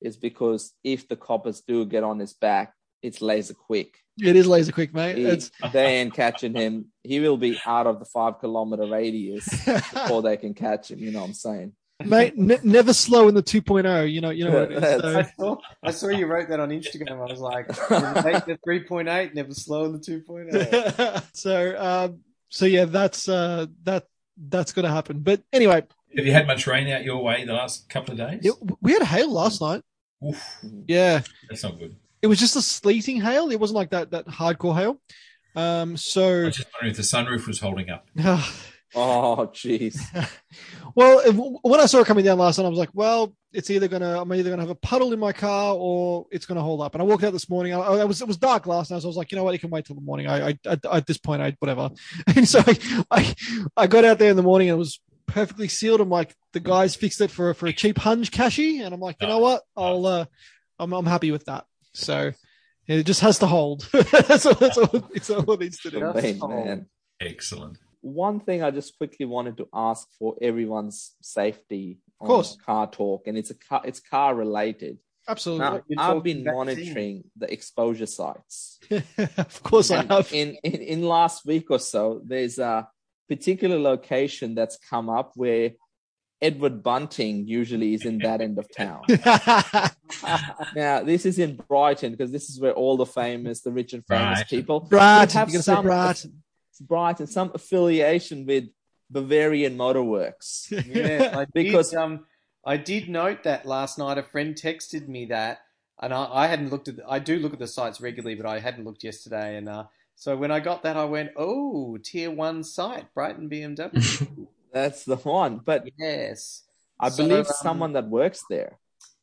is because if the coppers do get on his back, it's laser quick. It is laser quick, mate. He- It's [laughs] they ain't catching him. He will be out of the five kilometer radius [laughs] before they can catch him. You know what I'm saying? Mate, ne- never slow in the 2.0. You know, you know what it is. [laughs] So. I saw, I saw you wrote that on Instagram. I was like, never the 3.8, never slow in the 2.0. [laughs] so um so yeah that's uh that that's gonna happen but anyway Have you had much rain out your way the last couple of days? it, we had hail last night Oof, yeah that's not good. it was just a sleeting hail it wasn't like that that hardcore hail um I so was just wondering if the sunroof was holding up. [sighs] [laughs] Oh, jeez. [laughs] well if- when i saw it coming down last night i was like well it's either gonna i'm either gonna have a puddle in my car or it's gonna hold up. And i walked out this morning. I, I was it was dark last night so i was like you know what? It can wait till the morning. I, I at, at this point i whatever. [laughs] And so I, I i got out there in the morning and it was perfectly sealed. I'm like the guys fixed it for for a cheap hunch cashy and i'm like you know what? I'll uh i'm, I'm happy with that. So it just has to hold. [laughs] That's all that's all it's all it needs to do. The main man. Excellent. One thing I just quickly wanted to ask for everyone's safety on course. car talk, and it's a car, it's car related. absolutely Now, I've been vaccine. monitoring the exposure sites. [laughs] of course i have in, in in last week or so, there's a particular location that's come up where Edward Bunting usually is in that end of town. [laughs] Now, this is in Brighton because this is where all the famous, the rich and famous Brighton. people Brighton, have you're gonna say some- Brighton. Some affiliation with Bavarian Motorworks. [laughs] Yeah, I Because- did, um, I did note that last night. A friend texted me that, and I, I hadn't looked at. The, I do look at the sites regularly, but I hadn't looked yesterday. And uh, so when I got that, I went, "Oh, tier one site, Brighton BMW." [laughs] That's the one. But yes, I So, believe um, someone that works there.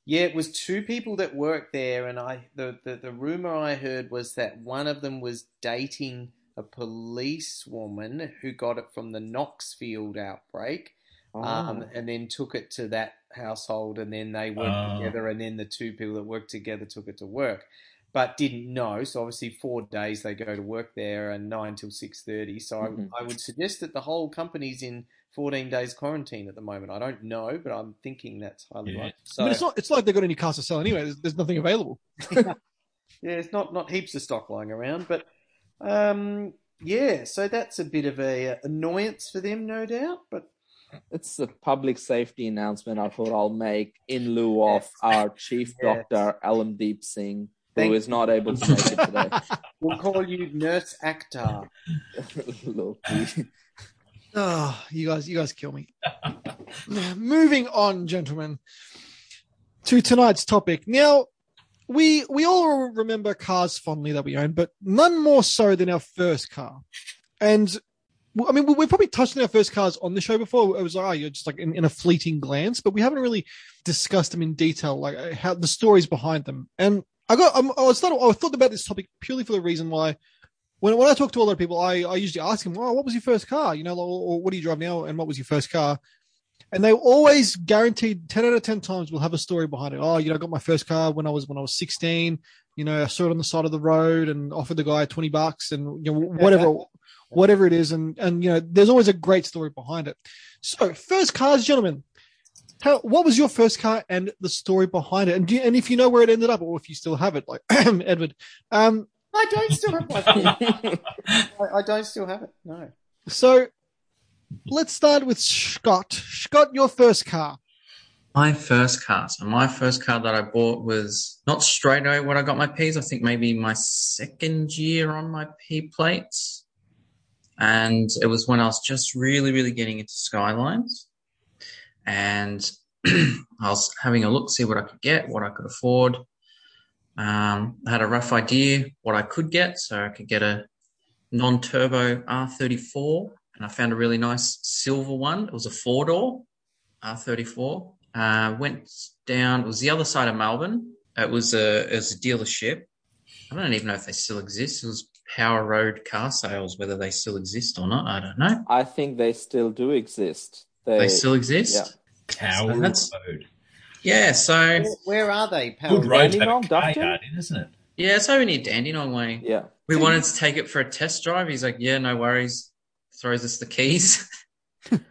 Yeah, it was two people that worked there, and I the, the the rumor I heard was that one of them was dating a policewoman who got it from the Knoxfield outbreak, um, Oh. and then took it to that household, and then they worked Oh. together, and then the two people that worked together took it to work, but didn't know. So obviously, four days they go to work there, and nine till six thirty. So Mhm. I, I would suggest that the whole company's in fourteen days quarantine at the moment. I don't know, but I'm thinking that's highly Yeah. likely. I mean, it's not. It's like they've got any cars to sell anyway. There's, there's nothing available. [laughs] yeah, it's not not heaps of stock lying around, but um, yeah. So that's a bit of a uh, annoyance for them, no doubt. But It's a public safety announcement I thought I'll make in lieu of Yes. our chief [laughs] Yes. doctor, Alamdeep Singh, Thank who is not able to make it [laughs] today. we'll call you Nurse Akhtar. Loki. [laughs] Oh, you guys, you guys kill me. Moving on, gentlemen, to tonight's topic. Now, we we all remember cars fondly that we own, but none more so than our first car. And I mean, we- we've probably touched on our first cars on the show before. It was like, oh, you're just like in, in a fleeting glance, but we haven't really discussed them in detail, like uh, how the stories behind them. And I got, I'm, I was thought, I thought about this topic purely for the reason why when, when I talk to a lot of people, I, I usually ask them, well, what was your first car? You know, or, or what do you drive now? And what was your first car? And they always guaranteed 10 out of 10 times we'll have a story behind it. Oh, you know, I got my first car when I was, when I was 16, you know, I saw it on the side of the road and offered the guy 20 bucks and, you know, whatever, whatever it is. And, and, you know, there's always a great story behind it. So first cars, gentlemen, how, what was your first car and the story behind it? And do you, and if you know where it ended up or if you still have it, like [clears throat] Edward, um, I don't still have my. [laughs] I, I don't still have it. No. So let's start with Scott. Scott, your first car. My first car. So my first car that I bought was not straight away when I got my P's. I think maybe my second year on my P plates. And it was when I was just really, really getting into Skylines. And [clears throat] I was having a look, see what I could get, what I could afford. Um, I had a rough idea what I could get. So I could get a non-turbo R34 and I found a really nice silver one. It was a four door R34. Uh, went down. It was the other side of Melbourne. It was a it was a dealership. I don't even know if they still exist. It was Power Road Car Sales. Whether they still exist or not, I don't know. I think they still do exist. They still exist. yeah. Tower So that's- Road. Yeah. So Where, where are they? Power Good road to Dandenong, a car yard in, isn't it? yeah, it's over near Dandenong Way. Yeah. We wanted to take it for a test drive. He's like, "Yeah, no worries." Throws us the keys.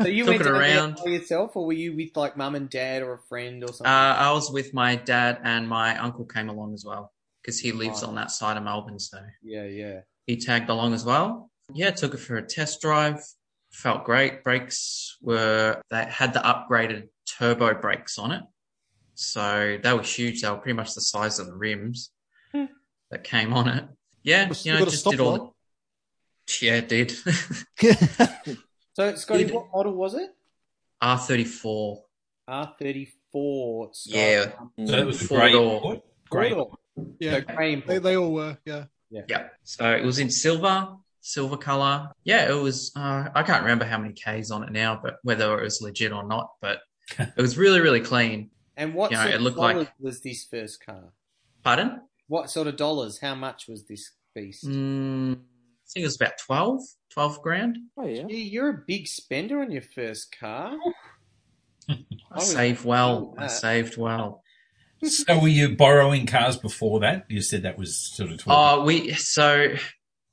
So you Took [laughs] went it down around. by yourself, or were you with like mum and dad or a friend or Uh, something? I was with my dad and my uncle came along as well because he lives Right. on that side of Melbourne. So yeah, yeah. he tagged along as well. Yeah, took it for a test drive. Felt great. Brakes were they had the upgraded turbo brakes on it, so they were huge. They were pretty much the size of the rims Hmm. that came on it. Yeah, Was- you you know, just did all. The, yeah, it did. [laughs] So Scotty, Did- what model was it? R thirty four. R thirty four. Yeah. So that was a Four great, door. great. yeah, Grey they, they all were. Yeah. Yeah. So it was in silver, silver color. Yeah, it was. Uh, I can't remember how many Ks on it now, but whether it was legit or not. But [laughs] it was really, really clean. And what Yeah, sort it of looked dollars like- was this first car? Pardon? What sort of dollars? How much was this beast? Mm, I think it was about 12, 12 grand. Oh yeah. Yeah, you're a big spender on your first car. [laughs] I was- saved well. I saved well. So were you borrowing cars before that? You said that was sort of 12. Oh, we so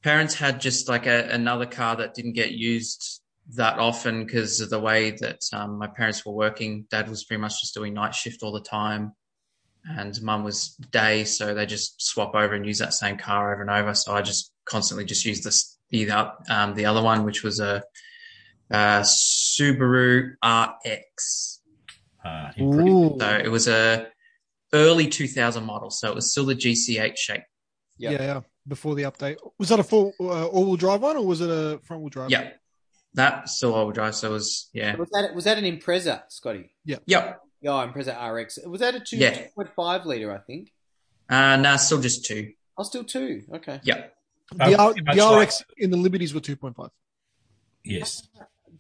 parents had just like a, another car that didn't get used that often because of the way that um, my parents were working. Dad was pretty much just doing night shift all the time, and mum was day, so they just swap over and use that same car over and over. So I just constantly just used this the um, the other one, which was a, a Subaru RX. uh. Ooh. So it was a early 2000 model, so it was still the GC8 shape. Yeah. Yeah, yeah. Before the update, was that a full uh, all-wheel drive one, or was it a front-wheel drive? Yeah, that still all wheel drive. So it was yeah, Was that was that an Impreza, Scotty? Yeah. Yep. Yeah, Impreza RX. Was that a two Yeah. point five liter? I think. Uh, nah, still just two. Oh, still two. Okay. Yeah, The, R- pretty much the like- RX in the Liberties were two point five. Yes,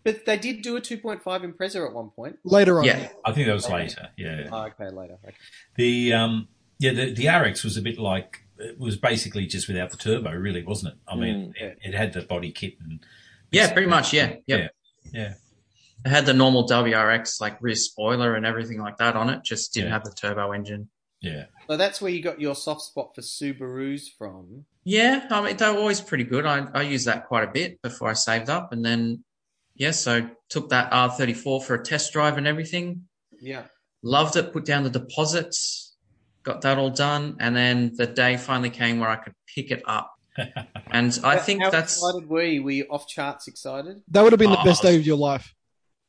But they did do a two point five Impreza at one point. Later on, yeah, I think that was later. Yeah. Oh, okay, later. Okay. The um yeah the the RX was a bit like it was basically just without the turbo, really, wasn't it? I mean, Mm. it, it had the body kit and yeah, pretty much. Yeah, yeah. yeah. It had the normal WRX like rear spoiler and everything like that on it. Just didn't Yeah. have the turbo engine. Yeah. So that's where you got your soft spot for Subarus from. Yeah, I mean they were always pretty good. I I used that quite a bit before I saved up, and then yeah, so took that R34 for a test drive and everything. Yeah. Loved it. Put down the deposits, got that all done, and then the day finally came where I could pick it up. [laughs] And I think How that's excited were you? Were you off charts excited? that would have been the Oh, best day of your life.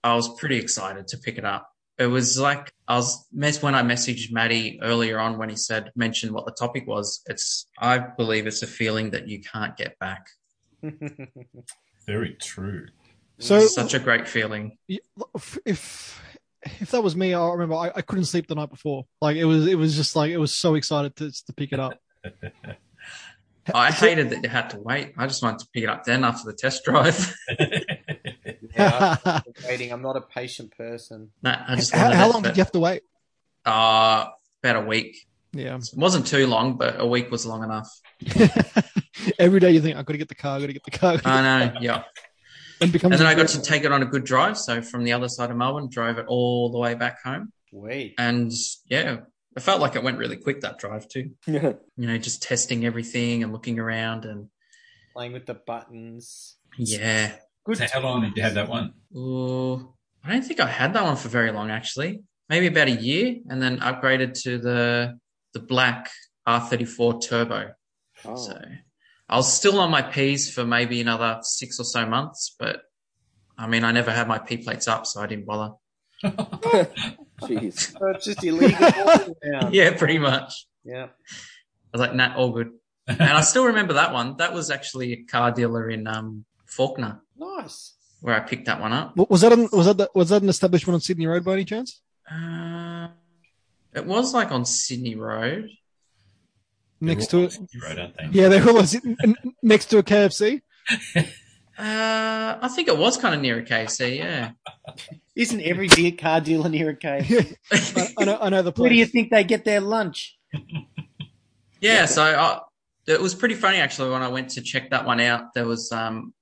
I was pretty excited to pick it up. It was like I was mess when I messaged Matty earlier on when he said mention what the topic was. It's I believe it's a feeling that you can't get back. [laughs] Very true. So, It's such a great feeling. if if if that was me, I remember I, I couldn't sleep the night before. Like it was, it was just like it was so excited to to pick it up. [laughs] I hated that you had to wait. I just wanted to pick it up then after the test drive. [laughs] yeah, I'm [laughs] waiting. I'm not a patient person. nah, I just how, wanted how it, long but, did you have to wait? Uh, about a week. Yeah, It wasn't too long, but a week was long enough. [laughs] every day you think I've got to get the car, I've got to get the car, I know, yeah. and. And then I got to take it on a good drive. So from the other side of Melbourne, drove it all the way back home. Wait. And yeah, it felt like it went really quick that drive too. Yeah. You know, just testing everything and looking around and Playing with the buttons. yeah. Good. So how long did you have that one? Ooh, I don't think I had that one for very long actually. Maybe about a year, and then upgraded to the the black R34 Turbo. Oh. So I was still on my P's for maybe another six or so months, but I mean, I never had my P plates up, so I didn't bother. [laughs] Jeez. So it's just illegal walking. [laughs] Yeah, pretty much. Yeah. I was like, nah, all good. And I still remember that one. That was actually a car dealer in um, Fawkner Nice. where I picked that one up. was that an, was that the, was that an establishment on Sydney Road by any chance? Uh, it was like on Sydney Road. Next to it, on Road, aren't they? yeah, they were all next to a KFC. [laughs] Uh, I think it was kind of near a KFC, yeah. [laughs] Isn't every dear car dealer near a KFC? I, [laughs] I know, I know the Where do you think they get their lunch? yeah, so I, it was pretty funny actually when I went to check that one out. There was um,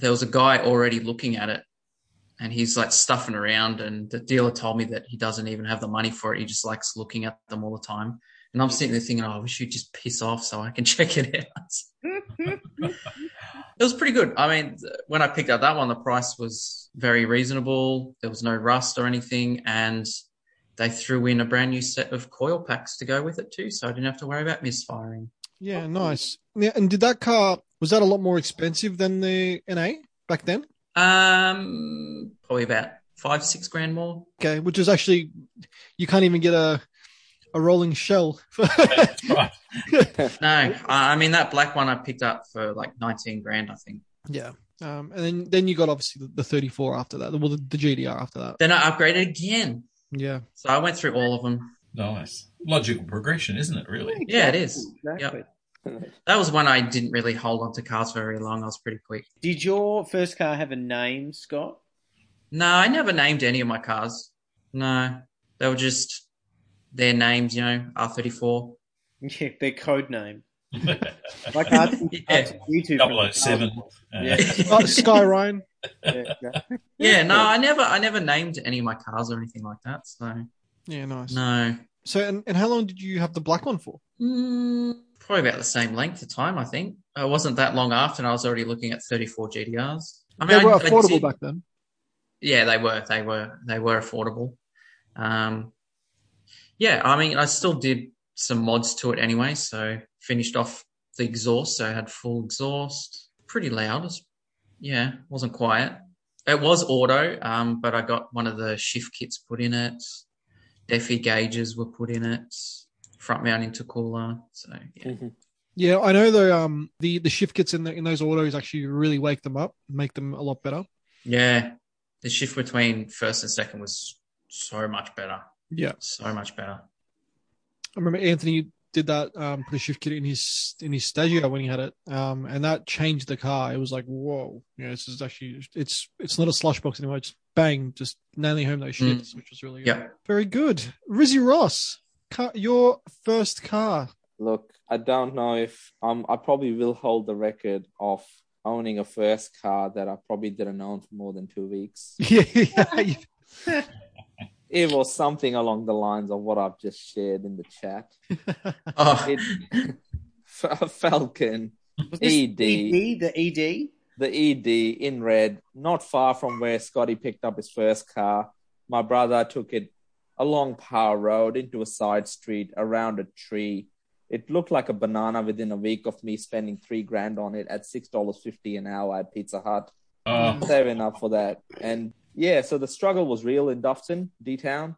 there was a guy already looking at it, and he's like stuffing around. And the dealer told me that he doesn't even have the money for it. He just likes looking at them all the time. And I'm sitting there thinking, oh, I wish you'd just piss off so I can [laughs] check it out. [laughs] it was pretty good. I mean, when I picked up that one, the price was very reasonable. There was no rust or anything, and they threw in a brand new set of coil packs to go with it too, so I didn't have to worry about misfiring. Yeah, nice. Yeah, and did that car was that a lot more expensive than the NA back then? Um, probably about five, six grand more. Okay, which is actually you can't even get a a rolling shell. For, right. [laughs] No, I I mean that black one I picked up for like nineteen grand, I think. yeah, um, and then then you got obviously the, the 34 after that, well the, the GT-R after that. Then I upgraded again, Yeah, so I went through all of them. Nice. Logical progression, isn't it, really? Yeah, it is. Exactly. That was when I didn't really hold on to cars for very long. I was pretty quick. Did your first car have a name, Scott? No, I never named any of my cars. No, they were just their names, you know, R34. Yeah, their code name. [laughs] Like R2, Yeah. R2 007. Uh, Yeah. Sky Ryan. Yeah, yeah. yeah, no, I never, I never named any of my cars or anything like that. So Yeah, nice. no, So, and, and how long did you have the black one for? mm, probably about the same length of time. I think it wasn't that long after, and I was already looking at 34 GT-Rs. I mean, they were I- I affordable did- back then. Yeah, they were. They were. They were affordable. Um, yeah, I mean, I still did some mods to it anyway. So finished off the exhaust. So I had full exhaust, pretty loud. It's- Yeah, wasn't quiet. It was auto, um, but I got one of the shift kits put in it. Defi gauges were put in it. Front mount intercooler. So yeah. Yeah, I know the um the the shift kits in the, in those autos actually really wake them up, make them a lot better. Yeah. The shift between first and second was so much better. Yeah. So much better. I remember Anthony did that um put a shift kit in his in his Stagea when he had it, um and that changed the car. It was like whoa, yeah, this is actually it's it's not a slush box anymore. Just bang, just nailing home those Mm. shifts, which was really good. Yeah. Very good, Rizzy Ross, car, your first car. Look, I don't know if um I probably will hold the record of owning a first car that I probably didn't own for more than two weeks. [laughs] Yeah, yeah. It was something along the lines of what I've just shared in the chat. [laughs] Oh, It, Falcon ED. ED, the ED? the ED in red, not far from where Scotty picked up his first car. My brother took it along Power Road into a side street around a tree. It looked like a banana within a week of me spending three grand on it at six dollars fifty an hour at Pizza Hut. Oh, Saving up for that. And yeah, so the struggle was real in Doveton, D Town.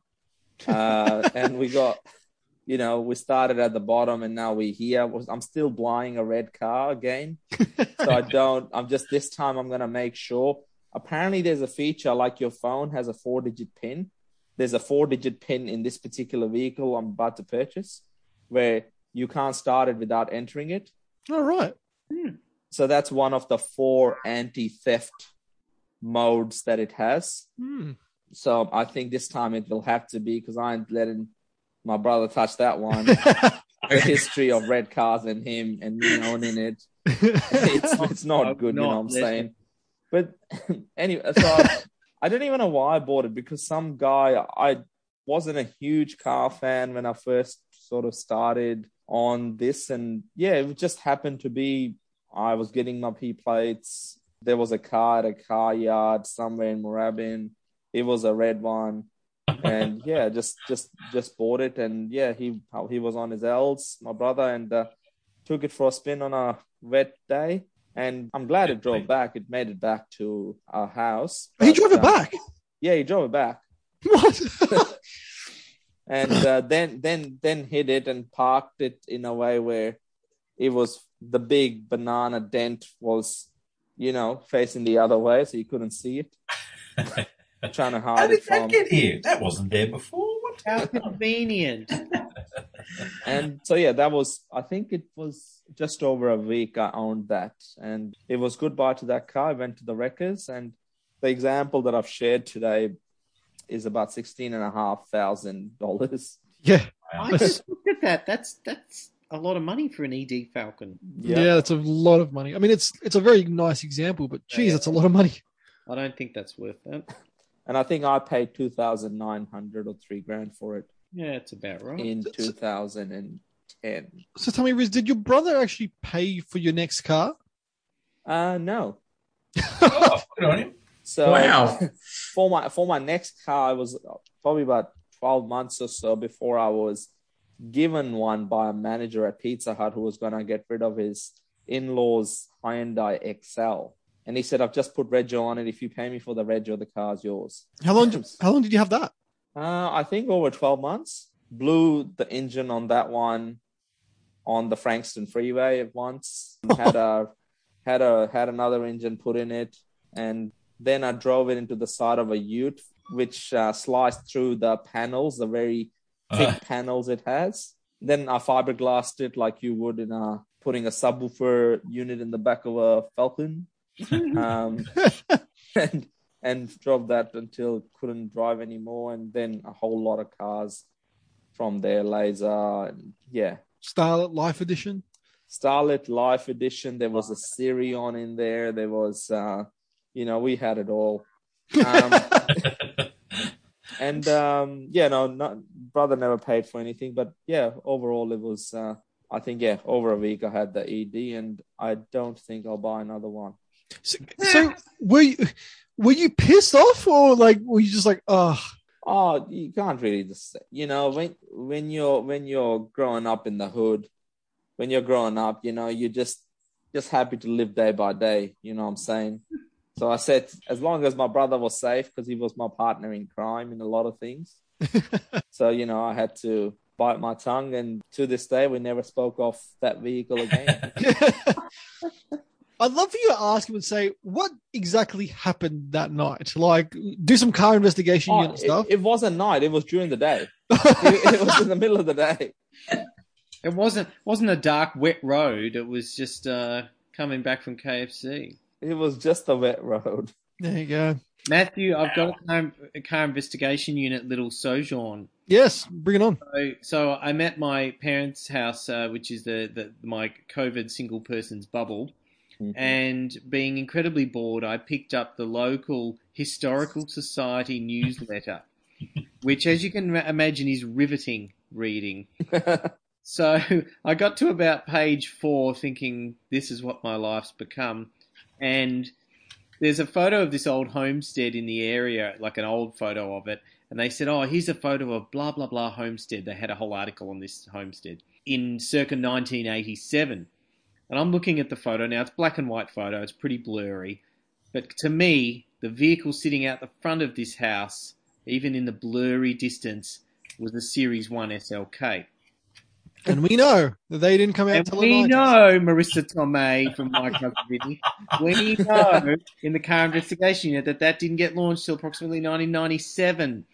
Uh, [laughs] and we got you know, we started at the bottom and now we're here. I'm still buying a red car again so I [laughs] don't. I'm just this time. I'm gonna make sure. Apparently, there's a feature like your phone has a four-digit pin. There's a four-digit pin in this particular vehicle I'm about to purchase, where you can't start it without entering it. All right. So that's one of the four anti-theft modes that it has. Hmm. So I think this time it will have to be because I ain't letting my brother touch that one. [laughs] the history of red cars and him and me owning it. [laughs] it's it's not I'm good, you know what I'm listening. saying. But [laughs] anyway, so I, don't even know why I bought it because some guy I wasn't a huge car fan when I first sort of started on this, and yeah, it just happened to be I was getting my P plates. There was a car at a car yard somewhere in Moorabbin. It was a red one, and [laughs] yeah, just just just bought it, and yeah, he he was on his L's, my brother, and uh, took it for a spin on a wet day. And I'm glad it drove back. It made it back to our house. he drove it um, back. Yeah, he drove it back [laughs] What? [laughs] and uh, then then then hit it and parked it in a way where it was the big banana dent was you know facing the other way so you couldn't see it [laughs] trying to hide how did it from that get here? That wasn't there before. What? How convenient. and so yeah that was i think it was just over a week i owned that and it was goodbye to that car i went to the wreckers and the example that i've shared today is about sixteen and a half thousand dollars [laughs] yeah. I just looked at that. That's that's a lot of money for an ED Falcon. yeah, that's a lot of money. I mean, it's it's a very nice example, but geez, Yeah. that's a lot of money. I don't think that's worth that. [laughs] and i think i paid 2900 or 3 grand for it Yeah, it's about right. in 2010. So tell me, Riz, did your brother actually pay for your next car? Uh no. [laughs] Oh, good on him. So Wow. [laughs] for my for my next car, I was probably about twelve months or so before I was given one by a manager at Pizza Hut who was gonna get rid of his in-laws Hyundai Excel. And he said, I've just put Rego on it. If you pay me for the Rego, the car's yours. How long? Did, how long did you have that? Uh, I think over 12 months. Blew the engine on that one on the Frankston freeway at once. [laughs] Had a had a had another engine put in it, and then I drove it into the side of a Ute, which uh, sliced through the panels, the very thick Uh, panels it has. Then I fiberglassed it like you would in a putting a subwoofer unit in the back of a Falcon. [laughs] um, [laughs] and and drove that until couldn't drive anymore, and then a whole lot of cars from there, Laser, and yeah, Starlet Life Edition. Starlet Life Edition. There was a Sirion in there. There was, uh, you know, we had it all. Um, [laughs] and um, yeah, no, not, brother never paid for anything, but yeah, overall it was. Uh, I think yeah, over a week I had the ED, and I don't think I'll buy another one. So, so were you were you pissed off or like were you just like oh Oh, you can't really just you know when when you're when you're growing up in the hood, when you're growing up, you know, you're just just happy to live day by day. You know what I'm saying? So I said, as long as my brother was safe, because he was my partner in crime in a lot of things. [laughs] so, you know, I had to bite my tongue. And to this day, we never spoke off that vehicle again. [laughs] I'd love for you to ask him and say what exactly happened that night. Like, do some car investigation Oh, unit it, stuff. it wasn't night, it was during the day. [laughs] it, it was in the middle of the day. It wasn't wasn't a dark, wet road. It was just uh, coming back from KFC. It was just a wet road. there you go. Matthew, I've got a car, a car investigation unit, little sojourn. Yes, bring it on. So, so I'm at my parents' house, uh, which is the, the my COVID single person's bubble, Mhm. and being incredibly bored, I picked up the local historical society newsletter, [laughs] which, as you can ma- imagine, is riveting reading. [laughs] So [laughs] I got to about page four thinking this is what my life's become. And there's a photo of this old homestead in the area, like an old photo of it. And they said, oh, here's a photo of blah, blah, blah homestead. They had a whole article on this homestead in circa 1987. And I'm looking at the photo now. It's black and white photo. It's pretty blurry. But to me, the vehicle sitting out the front of this house, even in the blurry distance, was a Series 1 SLK. And we know that they didn't come out And till we the 90s. know, Marisa Tomei from My Cousin Vinny, we know in the car investigation unit that that didn't get launched till approximately 1997.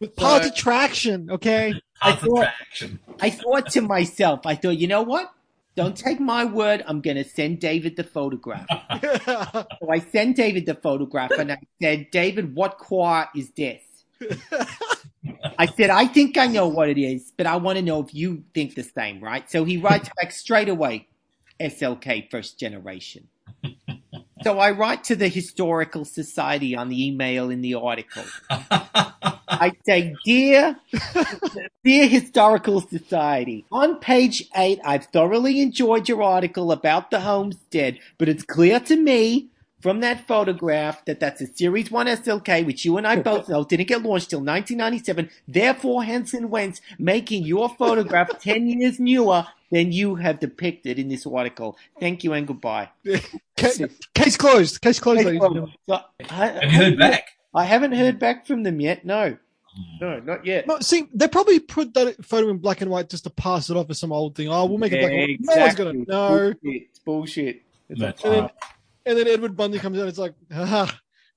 With party So- traction, okay? I Other thought- traction. I thought to myself, I thought, you know what? Don't take my word. I'm going to send David the photograph. [laughs] So I sent David the photograph and I said, David, what car is this? [laughs] I said, I think I know what it is, but I want to know if you think the same, right? So he writes back straight away, SLK first generation. So I write to the Historical Society on the email in the article. [laughs] I say, dear, dear Historical Society, on page eight, I've thoroughly enjoyed your article about the homestead, but it's clear to me from that photograph that that's a Series 1 SLK, which you and I both [laughs] know didn't get launched till 1997. Therefore, Henson Wentz making your photograph [laughs] 10 years newer than you have depicted in this article. Thank you and goodbye. [laughs] Case, case closed. Case closed, ladies and gentlemen. So, I, Have you heard back? I haven't heard back from them yet. No, no, not yet. No, see, they probably put that photo in black and white just to pass it off as some old thing. Oh, we'll make it black and white. No one's gonna Exactly. know. Bullshit. It's bullshit. It's That's like, right. And then Edward Bundy comes out. It's like, haha.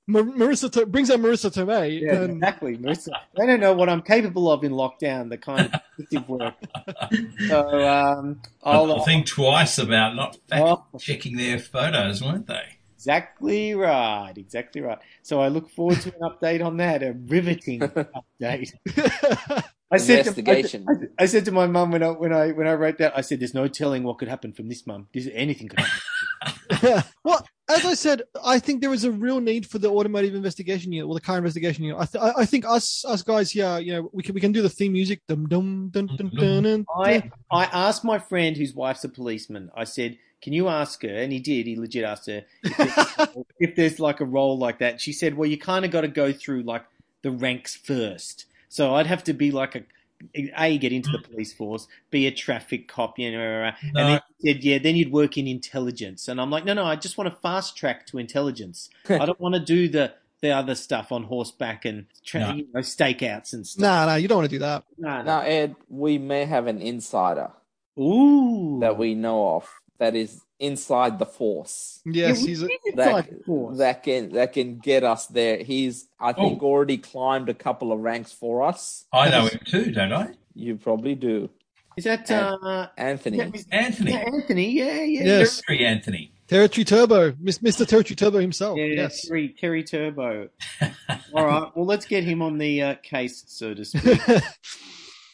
Mar- Marisa to- brings out Marisa Tomei. Yeah, and exactly. Marisa. They don't know what I'm capable of in lockdown, the kind of detective work. So, um, I'll, They'll think twice about not fact Oh. checking their photos, won't they? exactly right. Exactly right. So I look forward to an update on that, a riveting update. [laughs] I said, to, I, Investigation. I said to my mum when I, when I, when I wrote that, I said, there's no telling what could happen from this mum. This, anything could happen. [laughs] well, as I said, I think there is a real need for the automotive investigation unit or the car investigation unit. I, th- I think us us guys here, you know, we can we can do the theme music. Dum dum dun dun dun. dun, I I asked my friend whose wife's a policeman. I said, "Can you ask her?" And he did. He legit asked her if there's, [laughs] if there's like a role like that. She said, "Well, you kind of got to go through like the ranks first. So I'd have to be like a a get into the police force, be a traffic cop, you know." Uh, and No. then he said, "Yeah, then you'd work in intelligence." And I'm like, "No, no, I just want to fast track to intelligence. [laughs] I don't want to do the." The other stuff on horseback and tra- No. you know, stakeouts and stuff. Nah, nah, you don't want to do that. No, Now, Ed, we may have an insider Ooh. that we know of that is inside the force. Yes, Yeah, he's a, That, inside the force. that can that can get us there. He's I think already climbed a couple of ranks for us. I know him too, don't I? You probably do, Is that And- uh, Anthony. yeah, is- Anthony. yeah, Anthony? Yeah, yeah. Yes. Terry Anthony. Territory Turbo, Mr. Territory Turbo himself. Yeah, yes. Terry, Terry Turbo. [laughs] All right. Well, let's get him on the uh, case, so to speak. [laughs]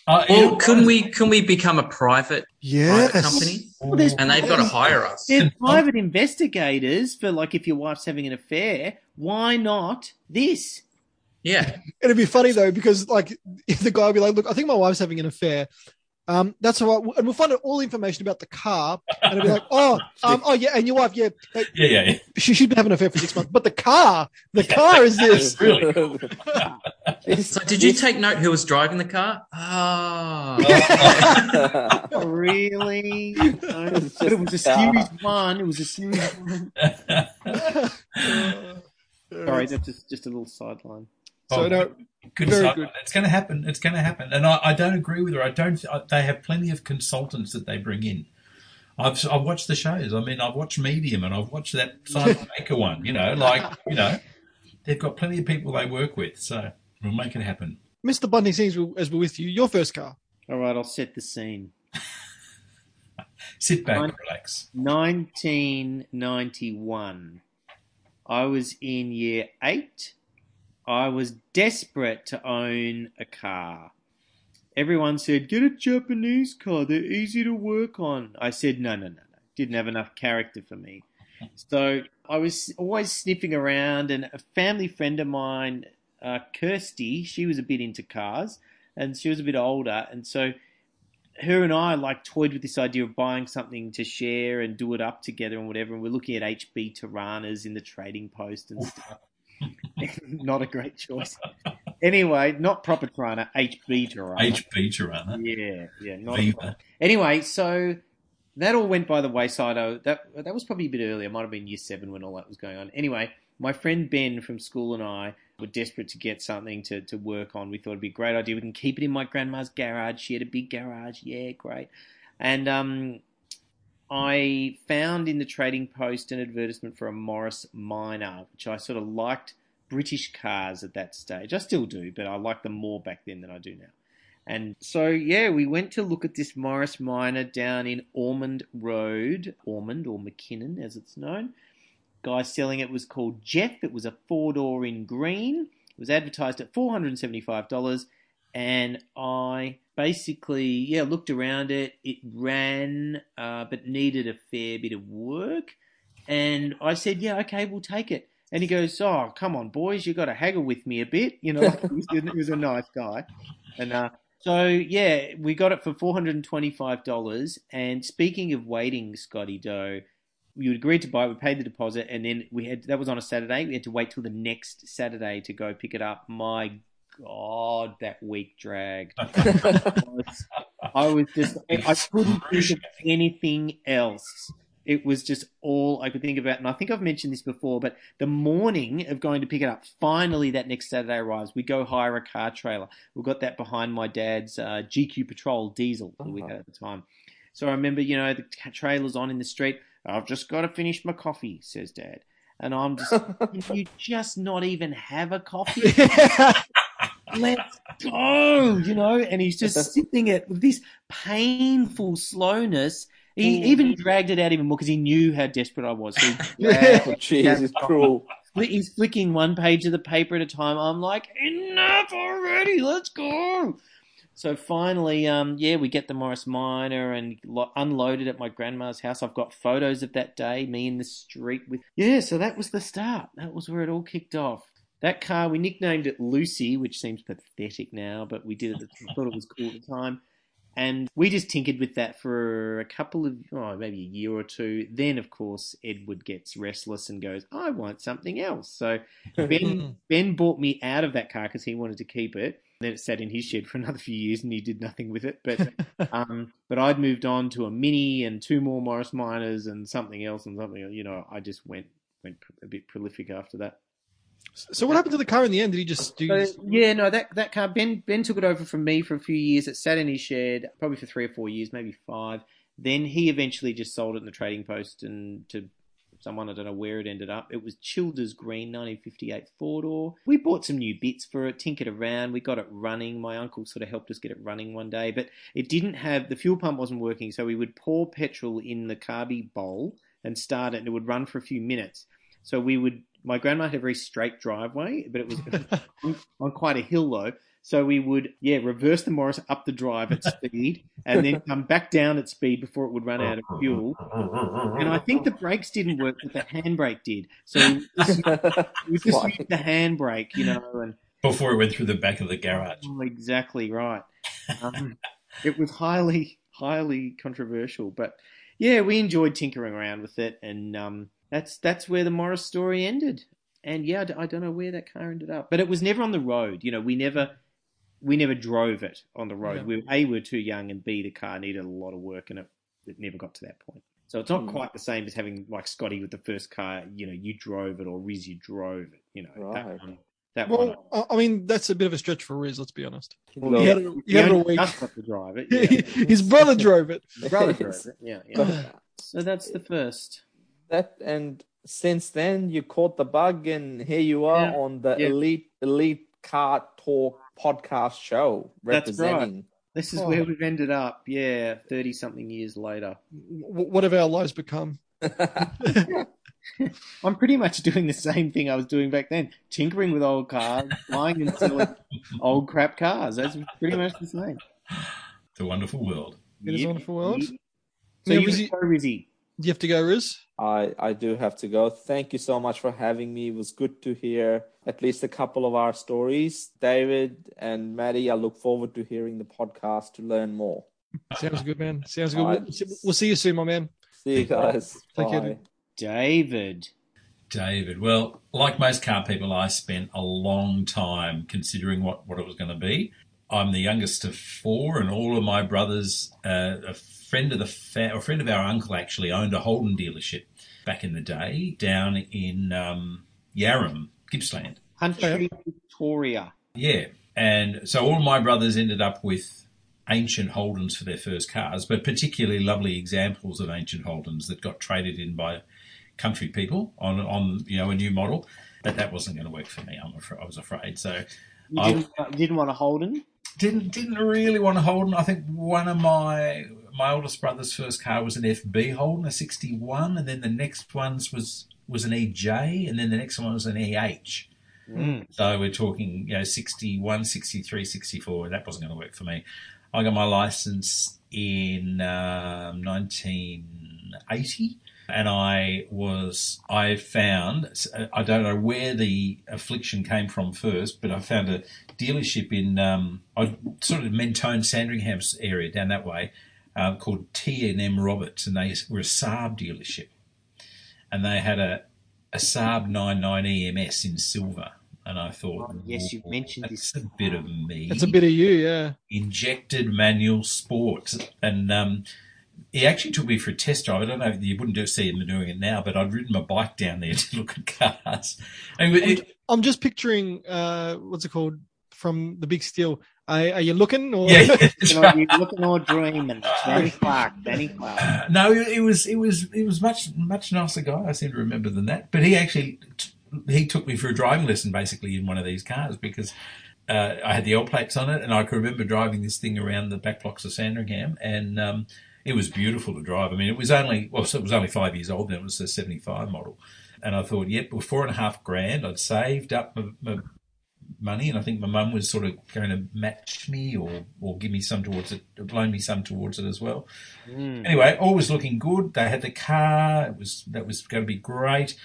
Uh, Well, yeah, couldn't we can we become a private yes. private company? Well, And they've got to hire us. there's private investigators for like if your wife's having an affair. Why not this? Yeah. It'd be funny though because like if the guy would be like, "Look, I think my wife's having an affair." Um, that's all right, and we'll find out all the information about the car, and it'll be like, "Oh, [laughs] um, oh yeah, and your wife, yeah, uh, yeah, yeah, yeah. she should be having an affair for six months, but the car, the car is [laughs] this." Really [laughs] So did you take note who was driving the car? Ah. Oh, really? No. It's it was a just a series one. It was a series one. Sorry, that's just, just a little sideline. So Oh, no, Good Very good. It's going to happen. It's going to happen, and I, I don't agree with her. I don't. I, they have plenty of consultants that they bring in. I've I've watched the shows. I mean, I've watched Medium, and I've watched that Simon [laughs] Baker one. You know, like you know, they've got plenty of people they work with, so we'll make it happen. Mr. Bundy seems as we're with you. Your first car. All right, I'll set the scene. Sit back, Fine. relax. 1991. I was in year eight. I was desperate to own a car. Everyone said, get a Japanese car, they're easy to work on. I said, no, no, no, no. Didn't have enough character for me. So I was always sniffing around, and a family friend of mine, uh, Kirsty, she was a bit into cars, and she was a bit older, and so her and I like toyed with this idea of buying something to share and do it up together and whatever. And we're looking at HB Toranas in the trading post and stuff. [laughs] not a great choice. Anyway, not proper Torana, HB Torana. HB Torana, yeah, yeah, not Viva. Anyway, so that all went by the wayside. Oh, that that was probably a bit earlier. Might have been year seven when all that was going on. Anyway, my friend Ben from school and I were desperate to get something to, to work on. We thought it'd be a great idea. We can keep it in my grandma's garage. She had a big garage. Yeah, great. And um, I found in the trading post an advertisement for a Morris Minor, which I sort of liked British cars at that stage. I still do, but I like them more back then than I do now. And so, yeah, we went to look at this Morris Minor down in Ormond Road, Ormond or McKinnon as it's known. Guy selling it was called Jeff. It was a four door in green. It was advertised at $475. And I basically, yeah, looked around it. It ran, uh, but needed a fair bit of work. And I said, yeah, okay, we'll take it. And he goes, oh, come on, boys, you got to haggle with me a bit. You know, he, was, a nice guy. And uh, so, yeah, we got it for $425. And speaking of waiting, Scotty Doe, we agreed to buy it. We paid the deposit, and then we had that was on a Saturday. We had to wait till the next Saturday to go pick it up. My God, that week dragged. I was, [laughs] I was just I couldn't think of anything else. It was just all I could think about, and I think I've mentioned this before. But the morning of going to pick it up, finally that next Saturday arrives. We go hire a car trailer. We've got that behind my dad's uh, GQ Patrol diesel that we had at the time. So I remember, you know, the trailer's on in the street. I've just got to finish my coffee, says Dad. And I'm just, [laughs] you just not even have a coffee? [laughs] Let's go, you know? And he's just [laughs] sipping it with this painful slowness. He even dragged it out even more because he knew how desperate I was. So [laughs] dragged Oh, it's cruel. He's flicking one page of the paper at a time. I'm like, enough already. Let's go. So finally, um, yeah, we get the Morris Minor and lo- unloaded at my grandma's house. I've got photos of that day, me in the street with. Yeah, so that was the start. That was where it all kicked off. That car, we nicknamed it Lucy, which seems pathetic now, but we did it. I thought it was cool at the time. And we just tinkered with that for a couple of, oh, maybe a year or two. Then, of course, Edward gets restless and goes, I want something else. So Ben, [laughs] ben bought me out of that car because he wanted to keep it. Then it sat in his shed for [laughs] another few years and he did nothing with it. But [laughs] um, but I'd moved on to a Mini and two more Morris Minors and something else and something. You know, I just went went a bit prolific after that. So what happened to the car in the end? Did he just do? Yeah, no, that that car Ben Ben took it over from me for a few years. It sat in his shed probably for three or four years, maybe five. Then he eventually just sold it in the trading post and to someone I don't know where it ended up. It was Childers Green 1958 four door. We bought some new bits for it, tinkered around. We got it running. My uncle sort of helped us get it running one day, but it didn't have the fuel pump wasn't working, so we would pour petrol in the carby bowl and start it, and it would run for a few minutes. So we would. My grandma had a very straight driveway, but it was [laughs] on, on quite a hill though. So we would, yeah, reverse the Morris up the drive at speed and then come back down at speed before it would run out of fuel. And I think the brakes didn't work, but the handbrake did. So we just, we just used the handbrake, you know, and before it went through the back of the garage. Oh, exactly right. [laughs] Um, it was highly, highly controversial, but yeah, we enjoyed tinkering around with it, and um, that's that's where the Morris story ended. And yeah, I don't know where that car ended up, but it was never on the road. You know, we never we never drove it on the road. Yeah. We a we were too young, and b the car needed a lot of work, and it, it never got to that point. So it's not Hmm. quite the same as having like Scotty with the first car. You know, you drove it or Riz, you drove it. You know, Right. that one. That. Well, I- I mean, that's a bit of a stretch for Riz. Let's be honest. Well, he had it, he he had it a week. just got to drive it. [laughs] Yeah. His brother drove it. His brother drove it. Yeah, yeah. [laughs] So that's the first. That and since then you caught the bug and here you are Yeah. on the Yeah. elite elite Car Torque podcast show That's right. This is Oh. where we've ended up. Yeah, thirty something years later. W- what have our lives become? [laughs] [laughs] I'm pretty much doing the same thing I was doing back then, tinkering with old cars, buying and selling [laughs] old crap cars. That's pretty much the same. The wonderful world. It is a wonderful world. So Now, you Rizzy- go, Rizzy. You have to go, Riz? I I do have to go. Thank you so much for having me. It was good to hear at least a couple of our stories. David and Matty, I look forward to hearing the podcast to learn more. Sounds good, man. Sounds good. All We'll, we'll see you soon, my man. See you guys. Take Bye. dude. David. David. Well, like most car people, I spent a long time considering what, what it was going to be. I'm the youngest of four, and all of my brothers, uh, a friend of the fa- a friend of our uncle actually owned a Holden dealership back in the day down in um, Yarram, Gippsland. Country Victoria. Yeah. And so all my brothers ended up with ancient Holdens for their first cars, but particularly lovely examples of ancient Holdens that got traded in by country people on, on you know, a new model. But that wasn't going to work for me, I'm afraid, I was afraid. So You didn't, didn't want a Holden? Didn't didn't really want a Holden. I think one of my my oldest brother's first car was an FB Holden, a 61, and then the next one's was was an EJ, and then the next one was an EH. Mm. So we're talking, you know, 61, 63, 64. That wasn't going to work for me. I got my license in um, 1980 and I was, I found, I don't know where the affliction came from first, but I found a dealership in, um, I sort of Mentone, Sandringham's area down that way, uh, called T&M Roberts and they were a Saab dealership and they had a, a Saab 99 EMS in silver. And I thought, Oh, yes, you've mentioned that's this a bit of me. It's a bit of you, yeah. Injected manual sports. And um, he actually took me for a test drive. I don't know, you wouldn't do see him doing it now, but I'd ridden my bike down there [laughs] to look at cars. And it- I'm, I'm just picturing, uh, what's it called from the Big Steel. Are, are you looking? Or yeah, yeah, [laughs] You know, right. you're looking all dreaming. Danny Clark, Danny Clark. Uh, no, it was it was it was much much nicer guy. I seem to remember than that. But he actually he took me for a driving lesson basically in one of these cars because uh, I had the L plates on it, and I can remember driving this thing around the back blocks of Sandringham, and um, it was beautiful to drive. I mean, it was only well, so it was only five years old then. It was a '75 model, and I thought, yep, well, four and a half grand. I'd saved up my, my money, and I think my mum was sort of going to match me or or give me some towards it, loan me some towards it as well. Mm. Anyway, all was looking good. They had the car. It was that was going to be great.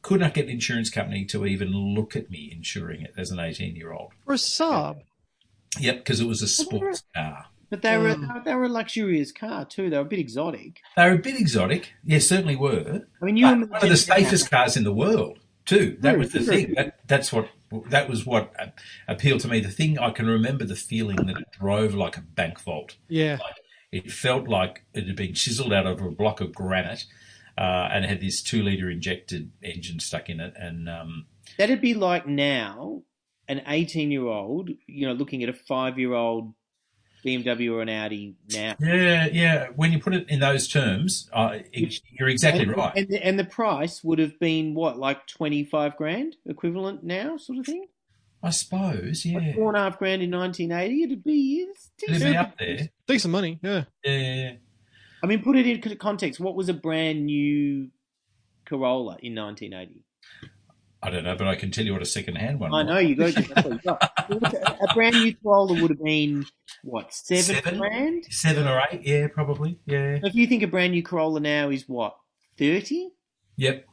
Could not get the insurance company to even look at me insuring it as an 18 year old. for a Saab. Yep, because it was a sports car. But they were Mm. they were a luxurious car too. They were a bit exotic. They were a bit exotic. Yes, certainly were. I mean, you remember one of the safest cars in the world too. That True, was the true. thing. That, that's what that was what uh, appealed to me. The thing I can remember the feeling that it drove like a bank vault. Yeah. It felt like it had been chiseled out of a block of granite, uh, and had this two liter injected engine stuck in it. And um, That'd be like now, an 18 year old, you know, looking at a five year old BMW or an Audi now. yeah, yeah. When you put it in those terms, uh, it, you're exactly and, right. And the, and the price would have been what, like 25 grand equivalent now, sort of thing? I suppose, yeah. Like four and a half grand in 1980, it'd be. It's It'd be up there. Decent money, yeah. Yeah. I mean, put it in context. What was a brand new Corolla in 1980? I don't know, but I can tell you what a second hand one was. I was. know you go. [laughs] That's what you a brand new Corolla would have been what seven, Seven? grand. Seven or eight, yeah, probably. Yeah. If you think a brand new Corolla now is what thirty, Yep.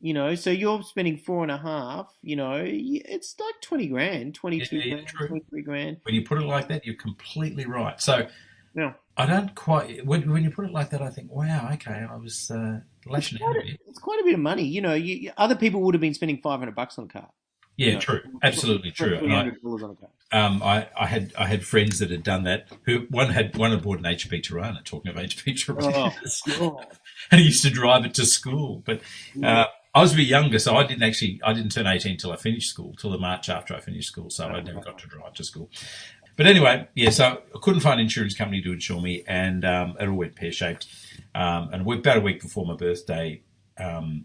you know, so you're spending four and a half. You know, it's like twenty grand, twenty-two Yeah, yeah, grand, true. twenty-three grand. When you put it like that, you're completely right. So Yeah. I don't quite, when, when you put it like that, I think, wow, okay, I was uh, lashing out a bit. It's quite a bit of money. You know, you, you- other people would have been spending five hundred bucks on a car. Yeah, Yeah. true. Absolutely true. I, hundred dollars on a car. um, I, I had I had friends that had done that. Who one had one aboard an HB Torana. Talking of HB Toranas, Oh, [laughs] and he used to drive it to school. But uh, I was a bit younger, so I didn't actually I didn't turn eighteen till I finished school, till the March after I finished school. So I never got to drive to school. But anyway, yeah, so I couldn't find an insurance company to insure me, and um, it all went pear shaped. Um, and about a week before my birthday, um,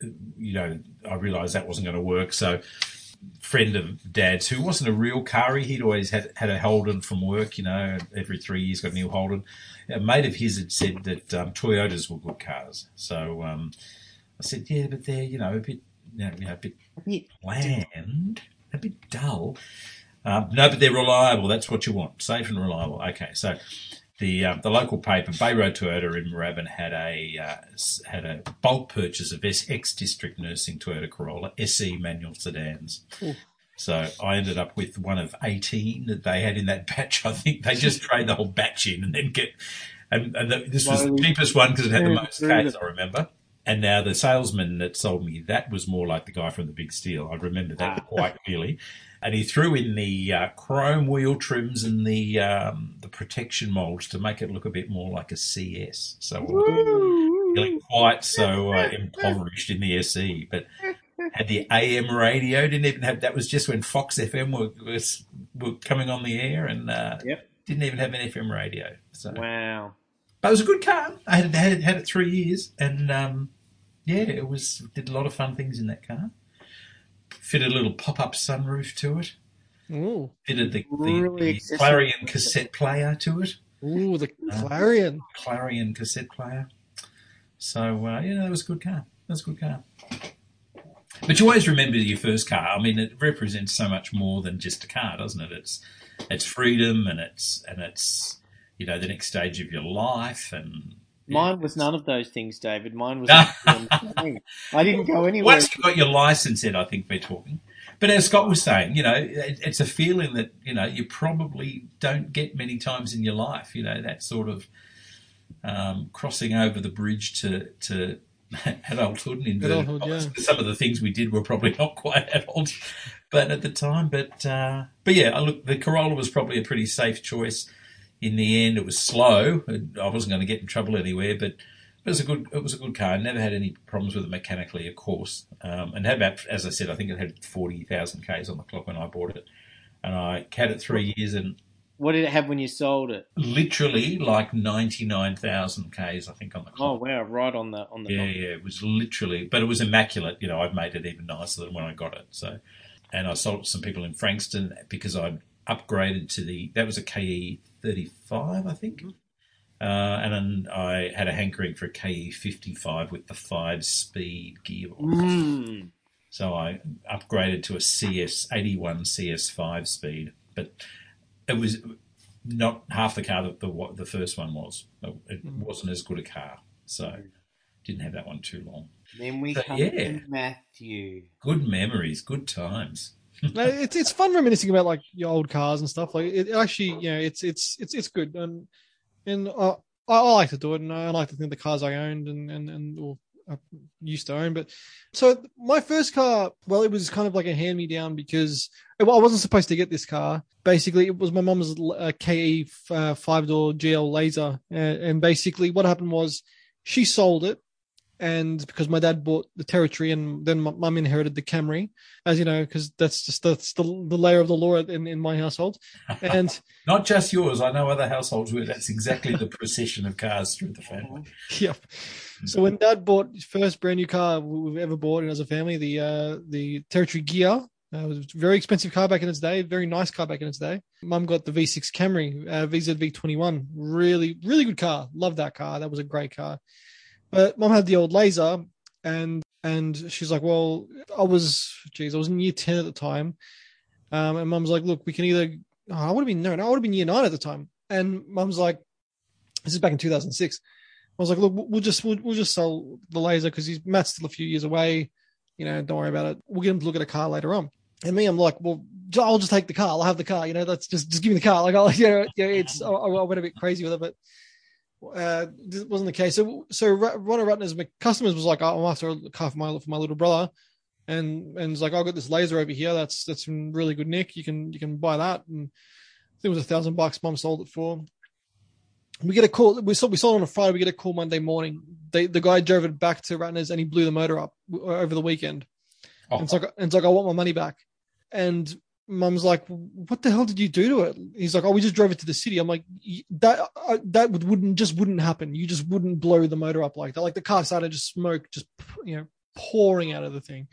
you know, I realised that wasn't going to work. So, friend of Dad's, who wasn't a real carie, he'd always had had a Holden from work. You know, every three years got a new Holden. A mate of his had said that um, Toyotas were good cars. So um, I said, yeah, but they're you know a bit, you know, you know, a bit bland, a bit dull. Um, no, but they're reliable. That's what you want, safe and reliable. Okay, so the um, the local paper, Bay Road Toyota in Moorabbin, had a uh, had a bulk purchase of ex district nursing Toyota Corolla SE manual sedans. So I ended up with one of eighteen that they had in that batch. [laughs] I think they just trade the whole batch in and then get. And, and the, this was the cheapest one because it had the most the- I remember. And now the salesman that sold me that was more like the guy from the Big Steel. I remember that quite clearly. And he threw in the uh, chrome wheel trims and the um, the protection molds to make it look a bit more like a CS. So it wasn't feeling quite so uh, impoverished in the SE, but [laughs] had the AM radio. Didn't even have that. Was just when Fox FM were was, were coming on the air, and uh, Yep. didn't even have an FM radio. So Wow. but it was a good car. I had had it, had it three years, and um, yeah, it was did a lot of fun things in that car. Fitted a little pop up sunroof to it. Ooh, Fitted the, the, Really the accessible. Clarion cassette player to it. ooh, the Uh, Clarion. Clarion cassette player. So uh, yeah, that was a good car. That was a good car. But you always remember your first car. I mean, it represents so much more than just a car, doesn't it? It's it's freedom and it's and it's you know the next stage of your life and Mine was none of those things, David. Mine was. [laughs] I didn't go anywhere. Once you got your license in, I think we're talking. But as Scott was saying, you know, it, it's a feeling that you know you probably don't get many times in your life. You know, that sort of um, crossing over the bridge to to [laughs] adulthood and inverted Adulthood, yeah. [laughs] Some of the things we did were probably not quite adult, but at the time. But uh, but yeah, look, the Corolla was probably a pretty safe choice. In the end, it was slow. I wasn't going to get in trouble anywhere, but it was a good. It was a good car. I never had any problems with it mechanically, of course. Um, and had about, as I said, I think it had forty thousand k's on the clock when I bought it, and I had it three years and What did it have when you sold it? literally like ninety nine thousand k's, I think, on the clock. Oh wow! Right on the on the. yeah, yeah, it was literally, but it was immaculate. You know, I've made it even nicer than when I got it. So, and I sold it to some people in Frankston because I'd upgraded to the that was a KE thirty five, I think. Uh, and then I had a hankering for a KE 55 with the five speed gearbox. Mm. So I upgraded to a CS 81 CS5 speed, but it was not half the car that the what the first one was. It wasn't as good a car, so didn't have that one too long. Then we So, come yeah. to Matthew. Good memories, good times. It's it's fun reminiscing about like your old cars and stuff. Like it actually, you know, it's it's it's it's good, and and uh, I, I like to do it, and I like to think the cars I owned and and and or I used to own. But so my first car, well, it was kind of like a hand me down because I wasn't supposed to get this car. Basically, it was my mum's uh, KE uh, five door GL Laser, and, and basically what happened was she sold it. And because my dad bought the territory, and then my mum inherited the Camry, as you know, because that's just that's the, the layer of the law in, in my household. And [laughs] Not just yours. I know other households where that's exactly the procession of cars through the family. [laughs] yep. So when Dad bought his first brand new car we've ever bought as a family, the uh, the Territory Ghia, uh, was a very expensive car back in its day, very nice car back in its day. Mum got the V6 Camry, uh, VZV21, really really good car. Love that car. That was a great car. But mom had the old Laser, and and she's like, well, I was, geez, I was in year ten at the time, um, and Mum's like, look, we can either, oh, I would have been no, no, I would have been year nine at the time, and Mum's like, this is back in 2006. I was like, look, we'll just we'll, we'll just sell the laser because he's Matt's still a few years away. You know, don't worry about it. We'll get him to look at a car later on. And me, I'm like, well, I'll just take the car. I'll have the car. You know, that's just just give me the car. Like, I'll, [laughs] you know, yeah, it's I, I went a bit crazy with it, but uh, this wasn't the case. So so Ra- Ronald Ratner's customers was like, oh, I'm after a car for my for my little brother, and and it's like, "I've got this laser over here. That's that's in really good nick. You can you can buy that, and I think it was a thousand bucks. Mom sold it for. we get a call. We saw we saw it on a Friday. We get a call Monday morning. They, the guy drove it back to Ratner's and he blew the motor up over the weekend. Oh. And it's like, and it's like, I want my money back. And mum's like, what the hell did you do to it? He's like, oh, we just drove it to the city. I'm like, that uh, that would, wouldn't just wouldn't happen. You just wouldn't blow the motor up like that. Like the car started just smoke, just you know, pouring out of the thing.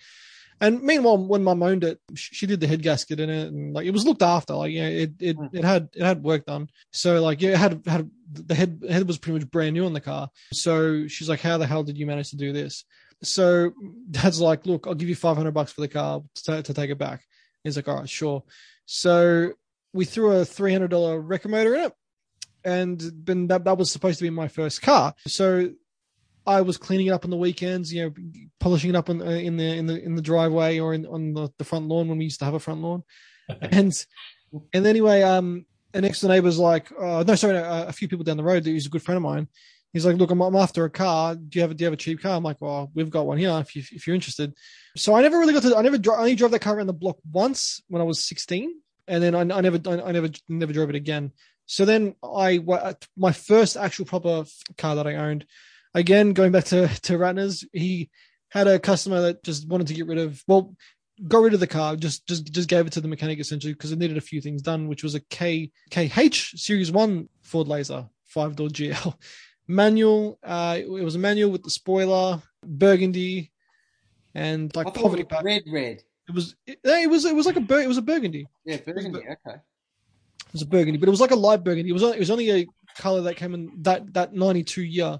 And meanwhile, when mum owned it, she did the head gasket in it, and like it was looked after. Like yeah, it it, it had it had work done. So like yeah, it had had the head head was pretty much brand new on the car. So she's like, how the hell did you manage to do this? So [laughs] dad's like, look, I'll give you five hundred bucks for the car to, to take it back. He's like, all right, sure. So we threw a three hundred dollar record motor in it, and then that that was supposed to be my first car. So I was cleaning it up on the weekends, you know, polishing it up in, in the in the in the driveway or in on the, the front lawn when we used to have a front lawn, [laughs] and and anyway, um, an next door neighbor's like, oh, no, sorry, a, a few people down the road. He's a good friend of mine. He's like, look, I'm, I'm after a car. Do you have a, do you have a cheap car? I'm like, well, we've got one here if you if you're interested. So I never really got to. I never I only drove that car around the block once when I was 16, and then I, I never I, never never drove it again. So then I my first actual proper car that I owned. Again, going back to to Ratner's, he had a customer that just wanted to get rid of well got rid of the car just just just gave it to the mechanic essentially because it needed a few things done which was a k kh series 1 ford laser five door gl [laughs] manual uh it was a manual with the spoiler burgundy and like poverty it red, red. it was it, it was it was like a bur- it was a burgundy Yeah, burgundy. Okay. it was a burgundy, but it was like a light burgundy. It was only, it was only a color that came in that that 92 year.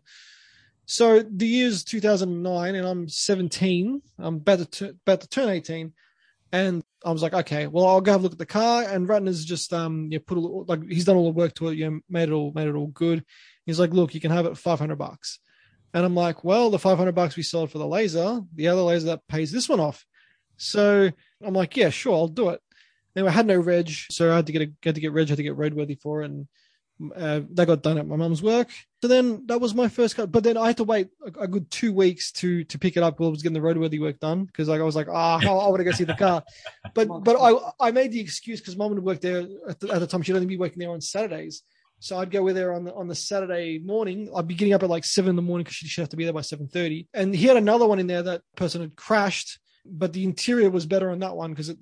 So the year's 2009, and I'm 17. I'm about to tu- about to turn 18, and I was like, okay, well, I'll go have a look at the car. And Ratner's just um, yeah, put a, like he's done all the work to it, you know, made it all made it all good. He's like, look, you can have it 500 bucks, and I'm like, well, the 500 bucks we sold for the laser, the other laser that pays this one off. So I'm like, yeah, sure, I'll do it. Anyway, I had no reg, so I had to get a had to get reg, had to get roadworthy for it, and uh, that got done at my mum's work. So then that was my first car, but then I had to wait a, a good two weeks to to pick it up while I was getting the roadworthy work done because like I was like, ah, I want to go see the car, [laughs] but but I I made the excuse because mum would work there at the, at the time. She'd only be working there on Saturdays. So I'd go with her on the on the Saturday morning. I'd be getting up at like seven in the morning because she'd have to be there by seven thirty. And he had another one in there that person had crashed, but the interior was better on that one because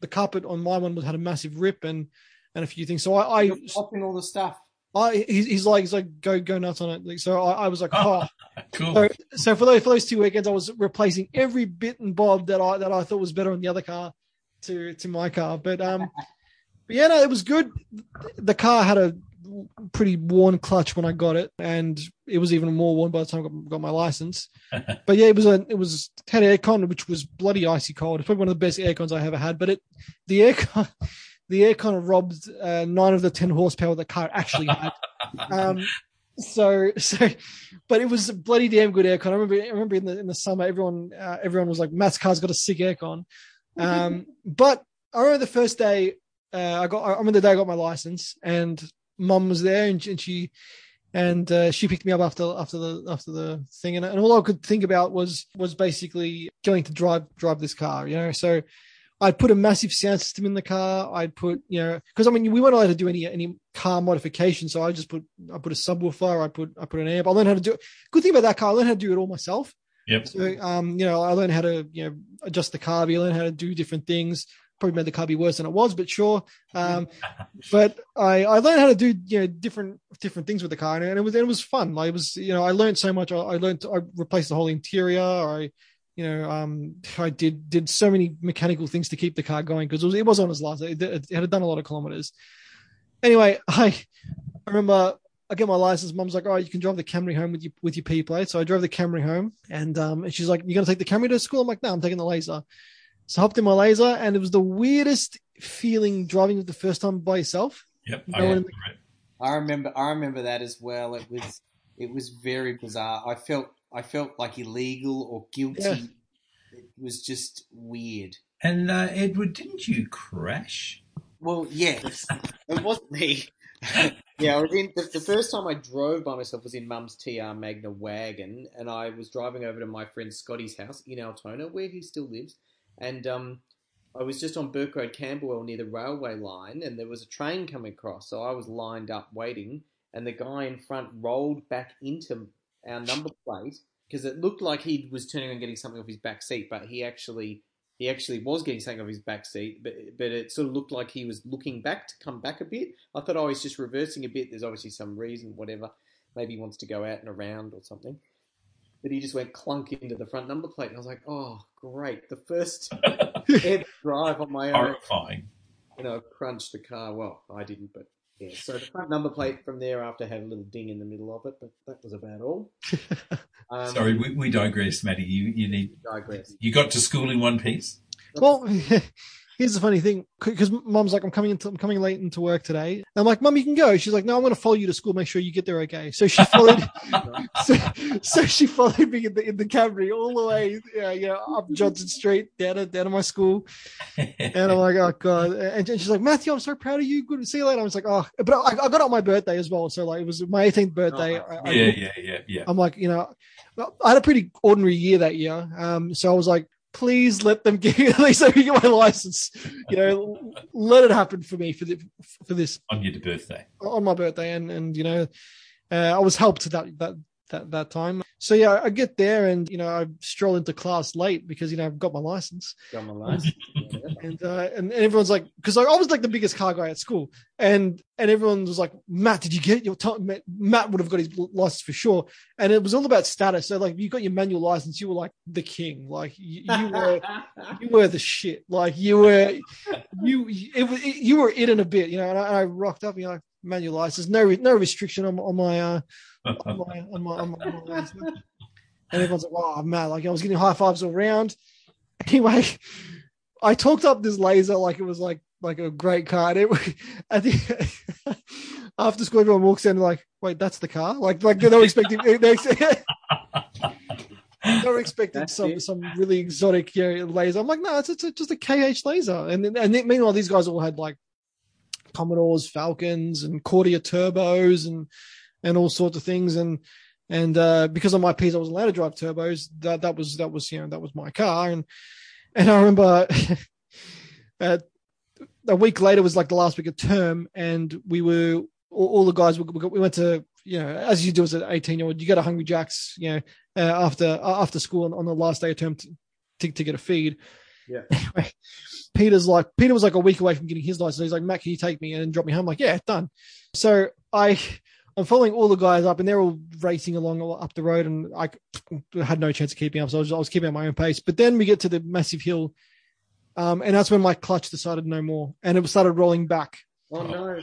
the carpet on my one was had a massive rip and and a few things. So I, I popping all the stuff. I he's, he's like he's like go go nuts on it. Like, so I, I was like, oh, [laughs] Cool. so, so for those for those two weekends, I was replacing every bit and bob that I that I thought was better on the other car to to my car. But um, [laughs] but yeah, no, it was good. The car had a pretty worn clutch when I got it, and it was even more worn by the time I got, my license. [laughs] but yeah, it was a it was had aircon, which was bloody icy cold. It's probably one of the best aircons I ever had. But it the aircon [laughs] the aircon robbed uh, nine of the ten horsepower the car actually had. [laughs] um, so so, but it was a bloody damn good aircon. I remember I remember in the in the summer, everyone uh, everyone was like, "Matt's car's got a sick aircon." Um, but I remember the first day uh, I got. I remember the day I got my license, and Mum was there, and, and she and uh, she picked me up after after the after the thing, and, and all I could think about was was basically going to drive drive this car, you know. So I'd put a massive sound system in the car. I'd put, you know, because I mean, we weren't allowed to do any any car modification, so I just put I put a subwoofer. I put I put an amp. I learned how to do. it. Good thing about that car, I learned how to do it all myself. Yep. So, um, you know, I learned how to, you know, adjust the carby, I learned how to do different things. Probably made the carby worse than it was, but sure. [laughs] Um, but I, I learned how to do, you know, different, different things with the car and it was, it was fun. Like it was, you know, I learned so much. I, I learned, I replaced the whole interior. I, you know, um, I did, did so many mechanical things to keep the car going because it was, it was on its last, it, it had done a lot of kilometers. Anyway, [laughs] I, I remember I get my license. Mum's like, "Oh, you can drive the Camry home with your with your P plate." So I drove the Camry home, and um, and she's like, "You're gonna take the Camry to school?" I'm like, "No, I'm taking the Laser." So I hopped in my Laser, and it was the weirdest feeling driving it the first time by yourself. Yep. No I remember it. I remember. I remember that as well. It was. It was very bizarre. I felt. I felt like illegal or guilty. Yeah. It was just weird. And uh, Edward, didn't you crash? Well, yes, [laughs] it wasn't me. [laughs] yeah, I was in the, the first time I drove by myself was in Mum's TR Magna wagon, and I was driving over to my friend Scotty's house in Altona, where he still lives, and um, I was just on Burke Road, Camberwell, near the railway line, and there was a train coming across, so I was lined up waiting, and the guy in front rolled back into our number plate because it looked like he was turning on getting something off his back seat, but he actually he actually was getting something off his back seat, but but it sort of looked like he was looking back to come back a bit. I thought, oh, he's just reversing a bit. There's obviously some reason, whatever. Maybe he wants to go out and around or something. But he just went clunk into the front number plate, and I was like, oh, great! The first [laughs] ever drive on my own. Horrifying. You know, crunched the car. Well, I didn't, but yeah. So the front number plate from there after had a little ding in the middle of it, but that was about all. [laughs] Um, Sorry, we, we digress, Matty. You you need digress. you got to school in one piece. Well, [laughs] here's the funny thing, because mom's like, I'm coming into, I'm coming late into work today. And I'm like, Mum, you can go. She's like, No, I'm going to follow you to school. Make sure you get there okay. So she followed. [laughs] so, so she followed me in the in the Camry all the way, yeah, you know, up Johnson Street down to down to my school. And I'm like, Oh god. And, and she's like, Matthew, I'm so proud of you. Good to see you later. I was like, Oh, but I, I got it on my birthday as well. So like, it was my 18th birthday. I, I- Yeah, yeah, yeah, yeah. I'm like, you know, I had a pretty ordinary year that year. Um, so I was like, please let them give at [laughs] least let me get my license. You know, let it happen for me for the, for this On your birthday. on my birthday, and and you know, uh, I was helped that that that that time. So yeah, I get there and you know I stroll into class late because you know I've got my license, Got my license. and uh, and, and everyone's like, because I was like the biggest car guy at school, and and everyone was like, Matt, did you get your time? Matt would have got his license for sure, and it was all about status. So like, you got your manual license, you were like the king, like you, you were you were the shit, like you were you it, was- it, you were it in a bit, you know. And I, and I rocked up, you know, manual license, no no restriction on, on my uh [laughs] on my on my, on my, on my and everyone's like, "Oh, Matt!" Like I was getting high fives all around. [laughs] Anyway, I talked up this laser like it was like like a great car. And it, [laughs] I think after school, everyone walks in like, "Wait, that's the car!" Like like they're not expecting. They're, they're expecting That's some it. some really exotic you know, laser. I'm like, no, it's, it's just a KH laser. And then- and then, meanwhile, these guys all had like Commodores, Falcons, and Cordia turbos, and and all sorts of things. And and uh, because of my piece, I wasn't allowed to drive turbos. That that was that was you know that was my car. And and I remember [laughs] uh, a week later was like the last week of term, and we were all, all the guys we, we went to you know as you do as an 18 year old, you go to Hungry Jacks, you know, uh, after after school on, on the last day of term to, to, to get a feed. Yeah. [laughs] Anyway, Peter's like Peter was like a week away from getting his license. He's like, Matt, can you take me and drop me home? I'm like, yeah, done. So I I'm following all the guys up, and they're all racing along up the road, and I had no chance of keeping up. So I was, I was keeping at my own pace. But then we get to the massive hill, um, and that's when my clutch decided no more, and it started rolling back. Oh no.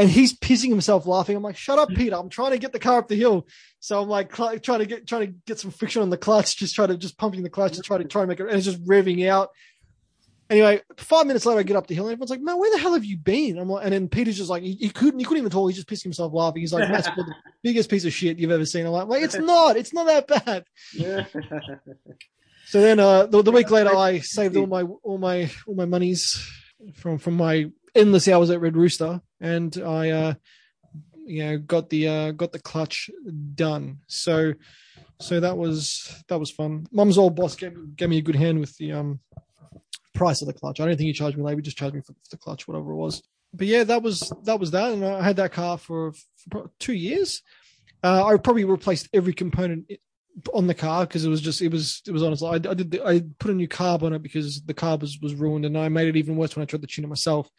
And he's pissing himself laughing. I'm like, "Shut up, Peter! I'm trying to get the car up the hill." So I'm like cl- trying to get trying to get some friction on the clutch, just try to just pumping the clutch to try to try to make it, and it's just revving out. Anyway, five minutes later, I get up the hill, and everyone's like, "Man, where the hell have you been?" I'm like, and then Peter's just like, he, he couldn't, he couldn't even talk. He's just pissing himself laughing. He's like, "That's [laughs] the biggest piece of shit you've ever seen." I'm like, "Well, it's not. It's not that bad." Yeah. So then, uh, the, the week later, I saved all my all my all my monies from from my endless hours at Red Rooster, and I, uh, you know, got the uh, got the clutch done. So, so that was that was fun. Mum's old boss gave, gave me a good hand with the um price of the clutch. I don't think he charged me he just charged me for the clutch, whatever it was. But yeah, that was that was that, and I had that car for, for two years. Uh, I probably replaced every component on the car because it was just it was it was honest. I, I did the, I put a new carb on it because the carb was, was ruined, and I made it even worse when I tried to tune it myself.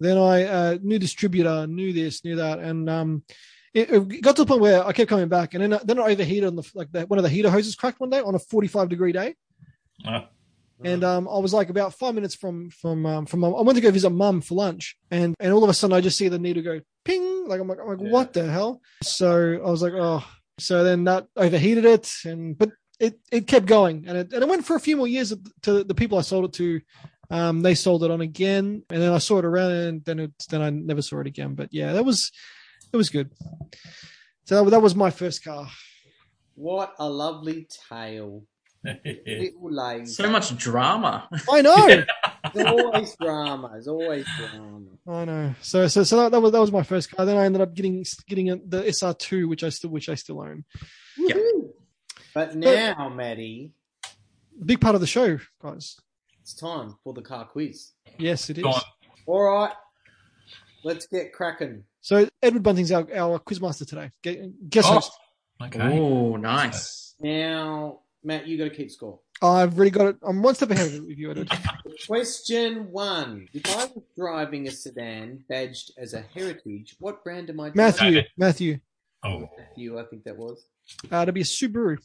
Then I uh, new distributor, knew this, knew that, and um, it, it got to the point where I kept coming back, and then then I overheated on the like the, one of the heater hoses cracked one day on a forty five degree day. Ah. And um, I was like about five minutes from from um, from mum. I went to go visit mum for lunch, and and all of a sudden I just see the needle go ping. Like I'm like I'm like what the hell? So I was like oh. So then that overheated it, and but it it kept going, and it and it went for a few more years to the people I sold it to. Um, they sold it on again, and then I saw it around, and then it, then I never saw it again. But yeah, that was it was good. So that, that was my first car. What a lovely tale. [laughs] Little laser. So much drama. I know. [laughs] There's always drama. There's always drama. I know. So so so that, that was that was my first car. Then I ended up getting getting a, the SR2, which I still which I still own. Woohoo. But now, Matty, Big part of the show, guys. It's time for the car quiz. Yes, it is. Go on. All right, let's get cracking. So Edward Bunting's our, our quizmaster today. Gu- Guess Oh, host. okay. Oh, nice. Now, Matt, you got to keep score. I've already got it. I'm one step ahead of you, Edward. [laughs] Question one: If I was driving a sedan badged as a heritage, what brand am I? Driving? Matthew, David. Matthew. Oh, Matthew, I think that was. Uh, to be a Subaru.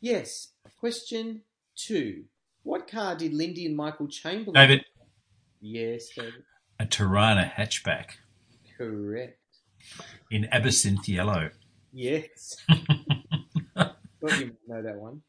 Yes. Question two: What car did Lindy and Michael Chamberlain? David, Yes, David. a Torana hatchback Correct. in absinthe yellow. Yes. [laughs] Thought you might know that one.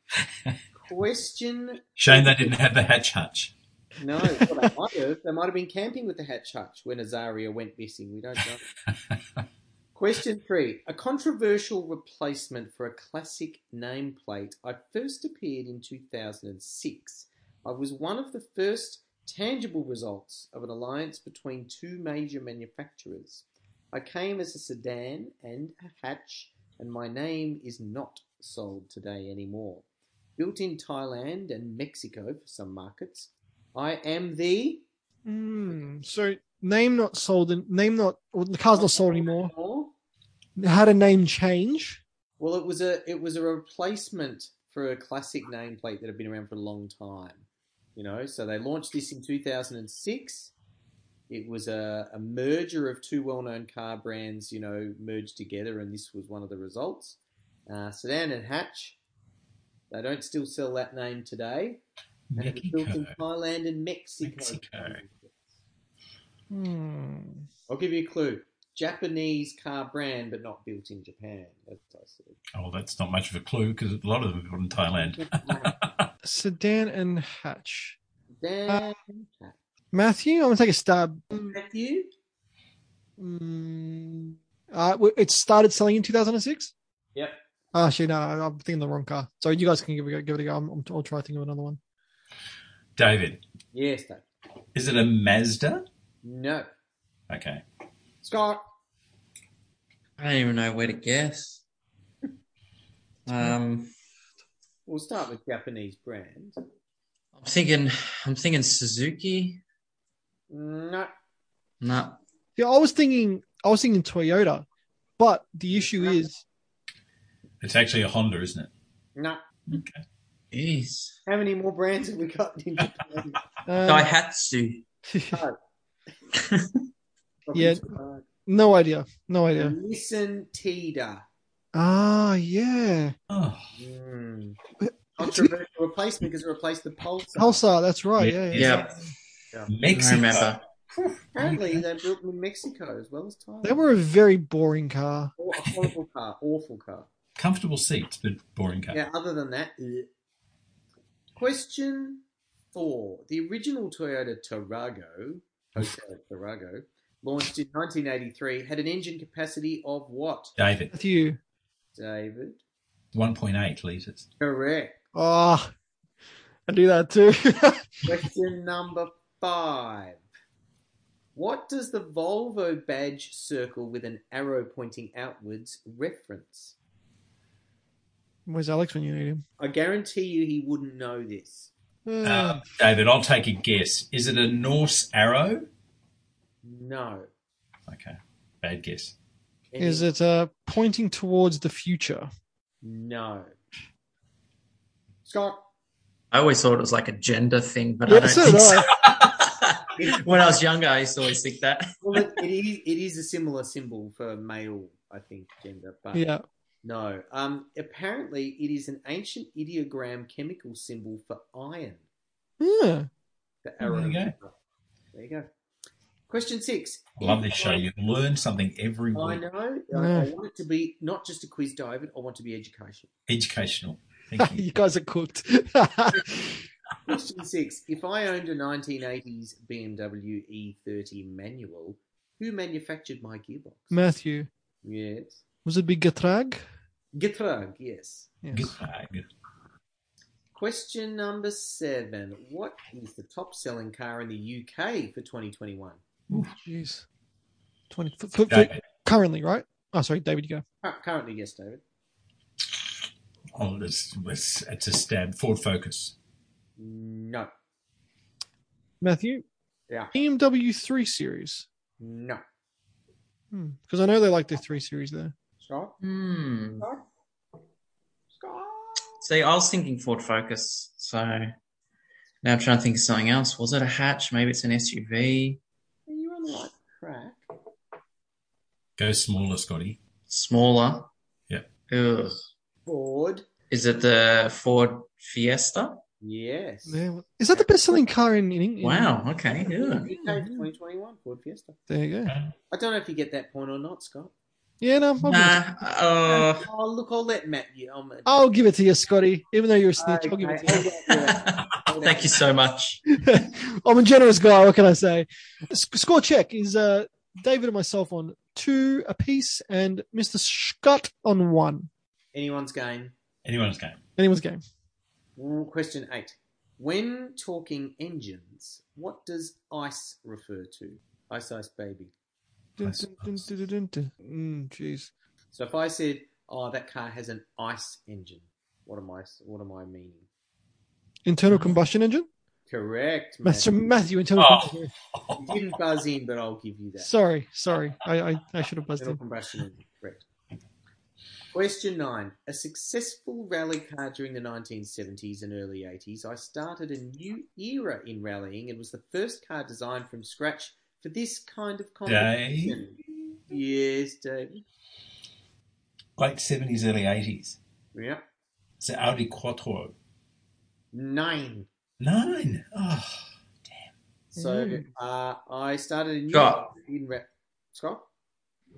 Question. Shame they didn't have the hatch hutch. No, well, they might have. They might have been camping with the hatch hutch when Azaria went missing. We don't know. [laughs] Question three. A controversial replacement for a classic nameplate. I first appeared in 2006. I was one of the first tangible results of an alliance between two major manufacturers. I came as a sedan and a hatch, and my name is not sold today anymore. Built in Thailand and Mexico for some markets. I am the. Hmm. So name not sold. In, name not. Well, the car's not sold anymore. Or- Had a name change. Well, it was a it was a replacement for a classic nameplate that had been around for a long time. You know, so they launched this in 2006. It was a, a merger of two well-known car brands, you know, merged together, and this was one of the results. Uh, Sedan and Hatch. They don't still sell that name today, and it was built in Thailand and Mexico. Mexico. Hmm. I'll give you a clue. Japanese car brand, but not built in Japan. That's I said. Oh, that's not much of a clue because a lot of them are built in Thailand. Sedan [laughs] and hatch. Dan, Matthew, I'm gonna take a stab. Matthew. Mm, uh, it started selling in 2006. Yep. Oh, actually, no, I'm thinking the wrong car. So you guys can give it, a go- give it a go. I'm, I'm, I'll try to think of another one. David, Yes, Dave. is it a Mazda? No. Okay. Scott. I don't even know where to guess. [laughs] Um, We'll start with Japanese brand. I'm thinking, I'm thinking Suzuki. No. No, Yeah, I was thinking, I was thinking Toyota, but the issue is, It's actually a Honda, isn't it? No. Okay. jeez. How many more brands have we got in Japan? uh, Daihatsu. [laughs] Yeah. no idea, no idea. Nissan Tiida. Ah, yeah, Oh, Mm. Controversial replacement because it replaced the Pulsar. Pulsar. That's right. Yeah, yeah. Yeah, Mexico. I remember. Apparently, they built them in Mexico as well as Thailand. They were a very boring car. Or a horrible car, awful car. Comfortable seats, but boring car. Yeah, other than that. ugh. Question four. The original Toyota Tarago, Toyota Tarago, launched in 1983, had an engine capacity of what? David, Matthew. David. 1.8 litres. Correct. Ah, I do that too. [laughs] Question number five. What does the Volvo badge circle with an arrow pointing outwards reference? Where's Alex when you need him? I guarantee you he wouldn't know this. Uh, David, I'll take a guess. Is it a Norse arrow? No. Okay. Bad guess. Any- Is it uh, pointing towards the future? No. Scott. I always thought it was like a gender thing, but Yeah, I don't so think did so. When I was younger, I used to always think that. [laughs] Well, it, it is it is a similar symbol for male, I think, gender, but Yeah. no. Um, apparently, it is an ancient ideogram chemical symbol for iron. Yeah. The Oh, there you arrow. go. There you go. Question six. I love this show. You learn something every I week. know. I, Yeah. I want it to be not just a quiz, David. I want it to be educational. Educational. Thank [laughs] you. you guys are cooked. [laughs] Question six. If I owned a 1980s BMW E30 manual, who manufactured my gearbox? Matthew, Yes. was it Big Getrag? Getrag, yes. Yes. Good bag. Question number seven. What is the top selling car in the UK for 2021? [laughs] Jeez. 20, for, for, for- currently, right? Oh, sorry, David, you go. Currently, yes, David. Oh, it's, it's, it's a stab. Ford Focus. No. Matthew, Yeah. BMW 3 Series. No. Because I know they like the three series there. Scott? Hmm. Scott? Scott? See, I was thinking Ford Focus, so now I'm trying to think of something else. Was it a hatch? Maybe it's an SUV. Are you on the right track? Go smaller, Scotty. Smaller. Yeah. Ugh. Ford? Is it the Ford Fiesta? Yes. Yeah. Is that the best selling car in, in England? Wow. Okay. Yeah. UK 2021 Ford Fiesta. There you go. I don't know if you get that point or not, Scott. Yeah, no, I'll, give, it, Nah. Uh, Oh, look, I'll let Matt. You, I'm a, I'll give it to you, Scotty. Even though you're a snitch, I'll give it to hold on to it. thank you so much. [laughs] I'm a generous guy. What can I say? Score check is uh, David and myself on two apiece, and Mr. Scott on one. Anyone's game. Anyone's game. Anyone's game. Question eight. When talking engines, what does ICE refer to? Ice Ice Baby. Dun, dun, dun, dun, dun, dun, dun. Mm, Jeez. So if I said, "Oh, that car has an ICE engine," what am I? What am I meaning? Internal mm-hmm. combustion engine. Correct. Matthew, Matthew. Matthew internal Oh. combustion. You didn't buzz in, but I'll give you that. Sorry, sorry. I, I, I should have buzzed Internal in. combustion engine. Correct. Question nine. A successful rally car during the 1970s and early 80s, I started a new era in rallying and was the first car designed from scratch for this kind of competition. Yes, David. Late 70s, early 80s. Yeah. It's the Audi Quattro. Nine. Nine. Oh, damn. So Mm. uh, I started a new Scott. in ra- Scott.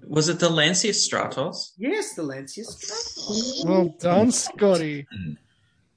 Was it the Lancia Stratos? Yes, the Lancia Stratos. Well done, Scotty.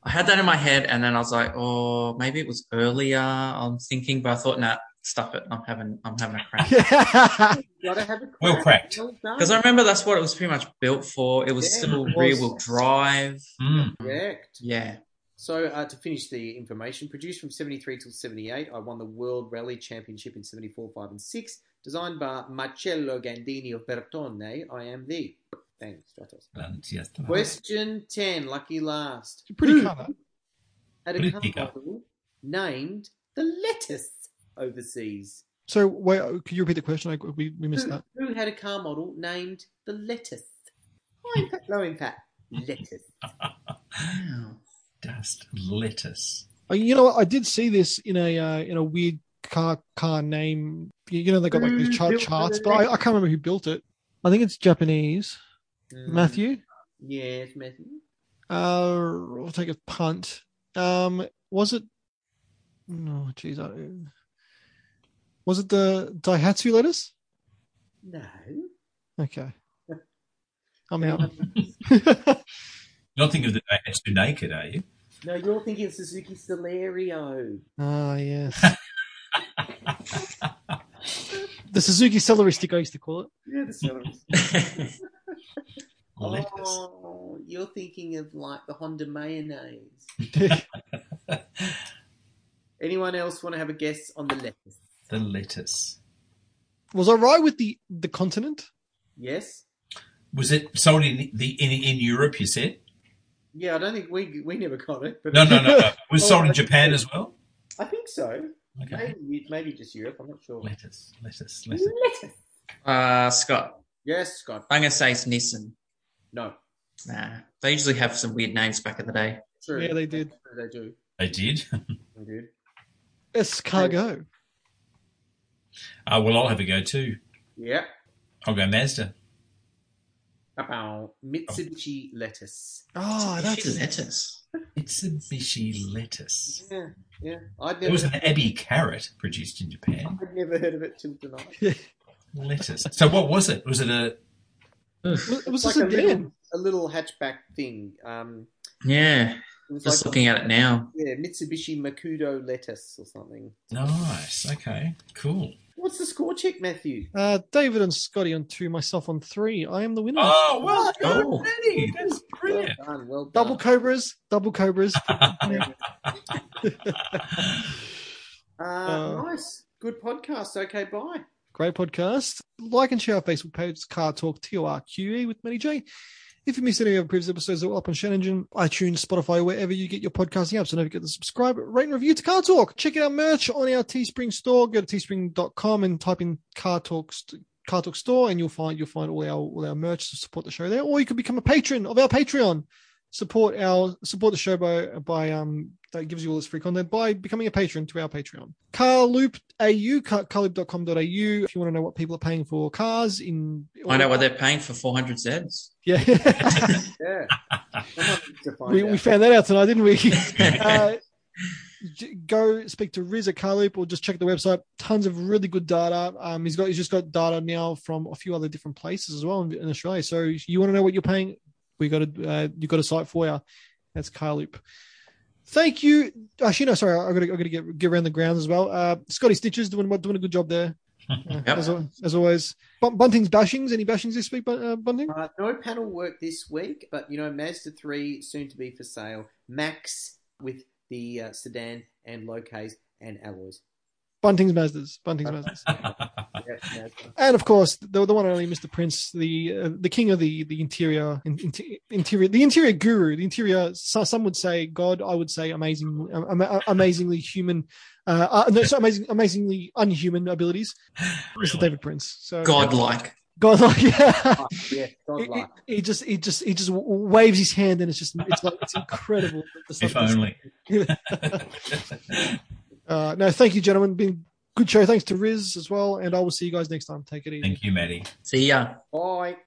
I had that in my head, and then I was like, "Oh, maybe it was earlier." I'm thinking, but I thought, "Nah, stuff it. I'm having, I'm having a crack." [laughs] Gotta have a Well crack. cracked. Well done. Because I remember that's what it was pretty much built for. It was Yeah, still it was. rear wheel drive. mm. Correct. Yeah. So uh, to finish the information, produced from 73 till 78, I won the World Rally Championship in 74, 5 and 6. Designed by Marcello Gandini of Bertone, I am the... Thanks, Stratos. Lancia. Question 10, lucky last. Pretty Who colour. Had a Pretty car model named the Lettuce overseas. So, wait, could you repeat the question? I, we, we missed Who, that. who had a car model named the Lettuce? High in fat, low in fat. Lettuce. [laughs] Wow. Dust. Lettuce. Uh, You know. I did see this in a uh, in a weird car car name. You you know, they got like these chart charts, but I, I can't remember who built it. I think it's Japanese. Mm, Matthew. Yes, Matthew. Uh, we'll take a punt. Um, was it? No, jeez. I- Was it the Daihatsu lettuce? No. Okay. [laughs] I'm out. [laughs] [laughs] You're not thinking of the Daihatsu Naked, are you? No, you're thinking of Suzuki Celerio. Ah, yes. [laughs] the Suzuki celery stick, I used to call it. Yeah, the celery. Lettuce. [laughs] [laughs] oh, you're thinking of like the Honda mayonnaise. Anyone else want to have a guess on the lettuce? The lettuce. was I right with the the continent? Yes. Was it sold in the in, in Europe? You said Yeah, I don't think we we never got it, but no, no, no. no. [laughs] Was it Oh, sold in Japan as well? I think so. Okay. Maybe maybe just Europe. I'm not sure. Lettuce, lettuce, lettuce. Lettuce. Uh, Scott, Yes, Scott. I'm going to say it's Nissan. No. Nah. They usually have some weird names back in the day. True. Yeah, they did. They do. They did. [laughs] They do. Escargot. Uh, well, I'll have a go too. Yeah. I'll go Mazda. About Mitsubishi lettuce. Oh, That's that's lettuce. Mitsubishi lettuce. Yeah, yeah. I'd There was an Abbey carrot produced in Japan. I'd never heard of it till tonight. [laughs] Lettuce. So what was it? Was it a? it was It's a like a little, a little hatchback thing. Um, Yeah. Just like looking at it now. yeah, Mitsubishi Makudo lettuce or something. Nice. Okay. Cool. What's the score check, Matthew? Uh, David and Scotty on two, myself on three. I am the winner. Oh well done, Oh. Eddie. That's brilliant. Well done. Well done. double cobras, double cobras. [laughs] Uh, Uh, nice. Good podcast. Okay, bye. Great podcast. Like and share our Facebook page, Car Torque T O R Q E with Matty J. If you missed any of our previous episodes, they're all up on Shenanigans, iTunes, Spotify, wherever you get your podcasting apps. So don't forget to subscribe, rate, and review to Car Torque. Check out our merch on our Teespring store. Go to teespring.com and type in Car Torque, Car Torque store, and you'll find you'll find all our all our merch to support the show there. Or you could become a patron of our Patreon. Support our support the show by by um that gives you all this free content by becoming a patron to our Patreon. Carloop AU, carloop.com.au. If you want to know what people are paying for cars in I know what they're paying for 400 Zs. yeah. [laughs] Yeah. Someone needs to find we, we found that out tonight, didn't we? [laughs] uh, go speak to Riz at Carloop or just check the website. Tons of really good data. Um, he's got he's just got data now from a few other different places as well in, in Australia. So you want to know what you're paying? We got a uh, you got a site for you. That's Carloop. Thank you. Actually, no, sorry, I got to I got to get get around the grounds as well. Uh, Scotty Stitches doing doing a good job there. [laughs] Uh, Yep. as, as always. Bun- Bunting's bashings. Any bashings this week, Bun- uh, Bunting? Uh, no panel work this week, but you know, Mazda 3 soon to be for sale. Max with the uh, sedan and low case and alloys. Bunting's Mazdas. Bunting's [laughs] Mazdas. Yeah, and of course the the one and only Mr. Prince, the uh, the king of the the interior in, in- interior the interior guru, the interior. So, some would say God, I would say amazing, um, am- amazingly human. Uh, uh, no, so amazing, amazingly unhuman abilities, Mr. David Prince. So Godlike. godlike. [laughs] Yeah. Oh, yeah, God He, he- he just he just he just waves his hand and it's just it's like it's incredible. the [laughs] stuff If only. Uh, no, thank you, gentlemen. Been good show. Thanks to Riz as well, and I will see you guys next time. Take it easy. Thank you, Matty. See ya. Bye.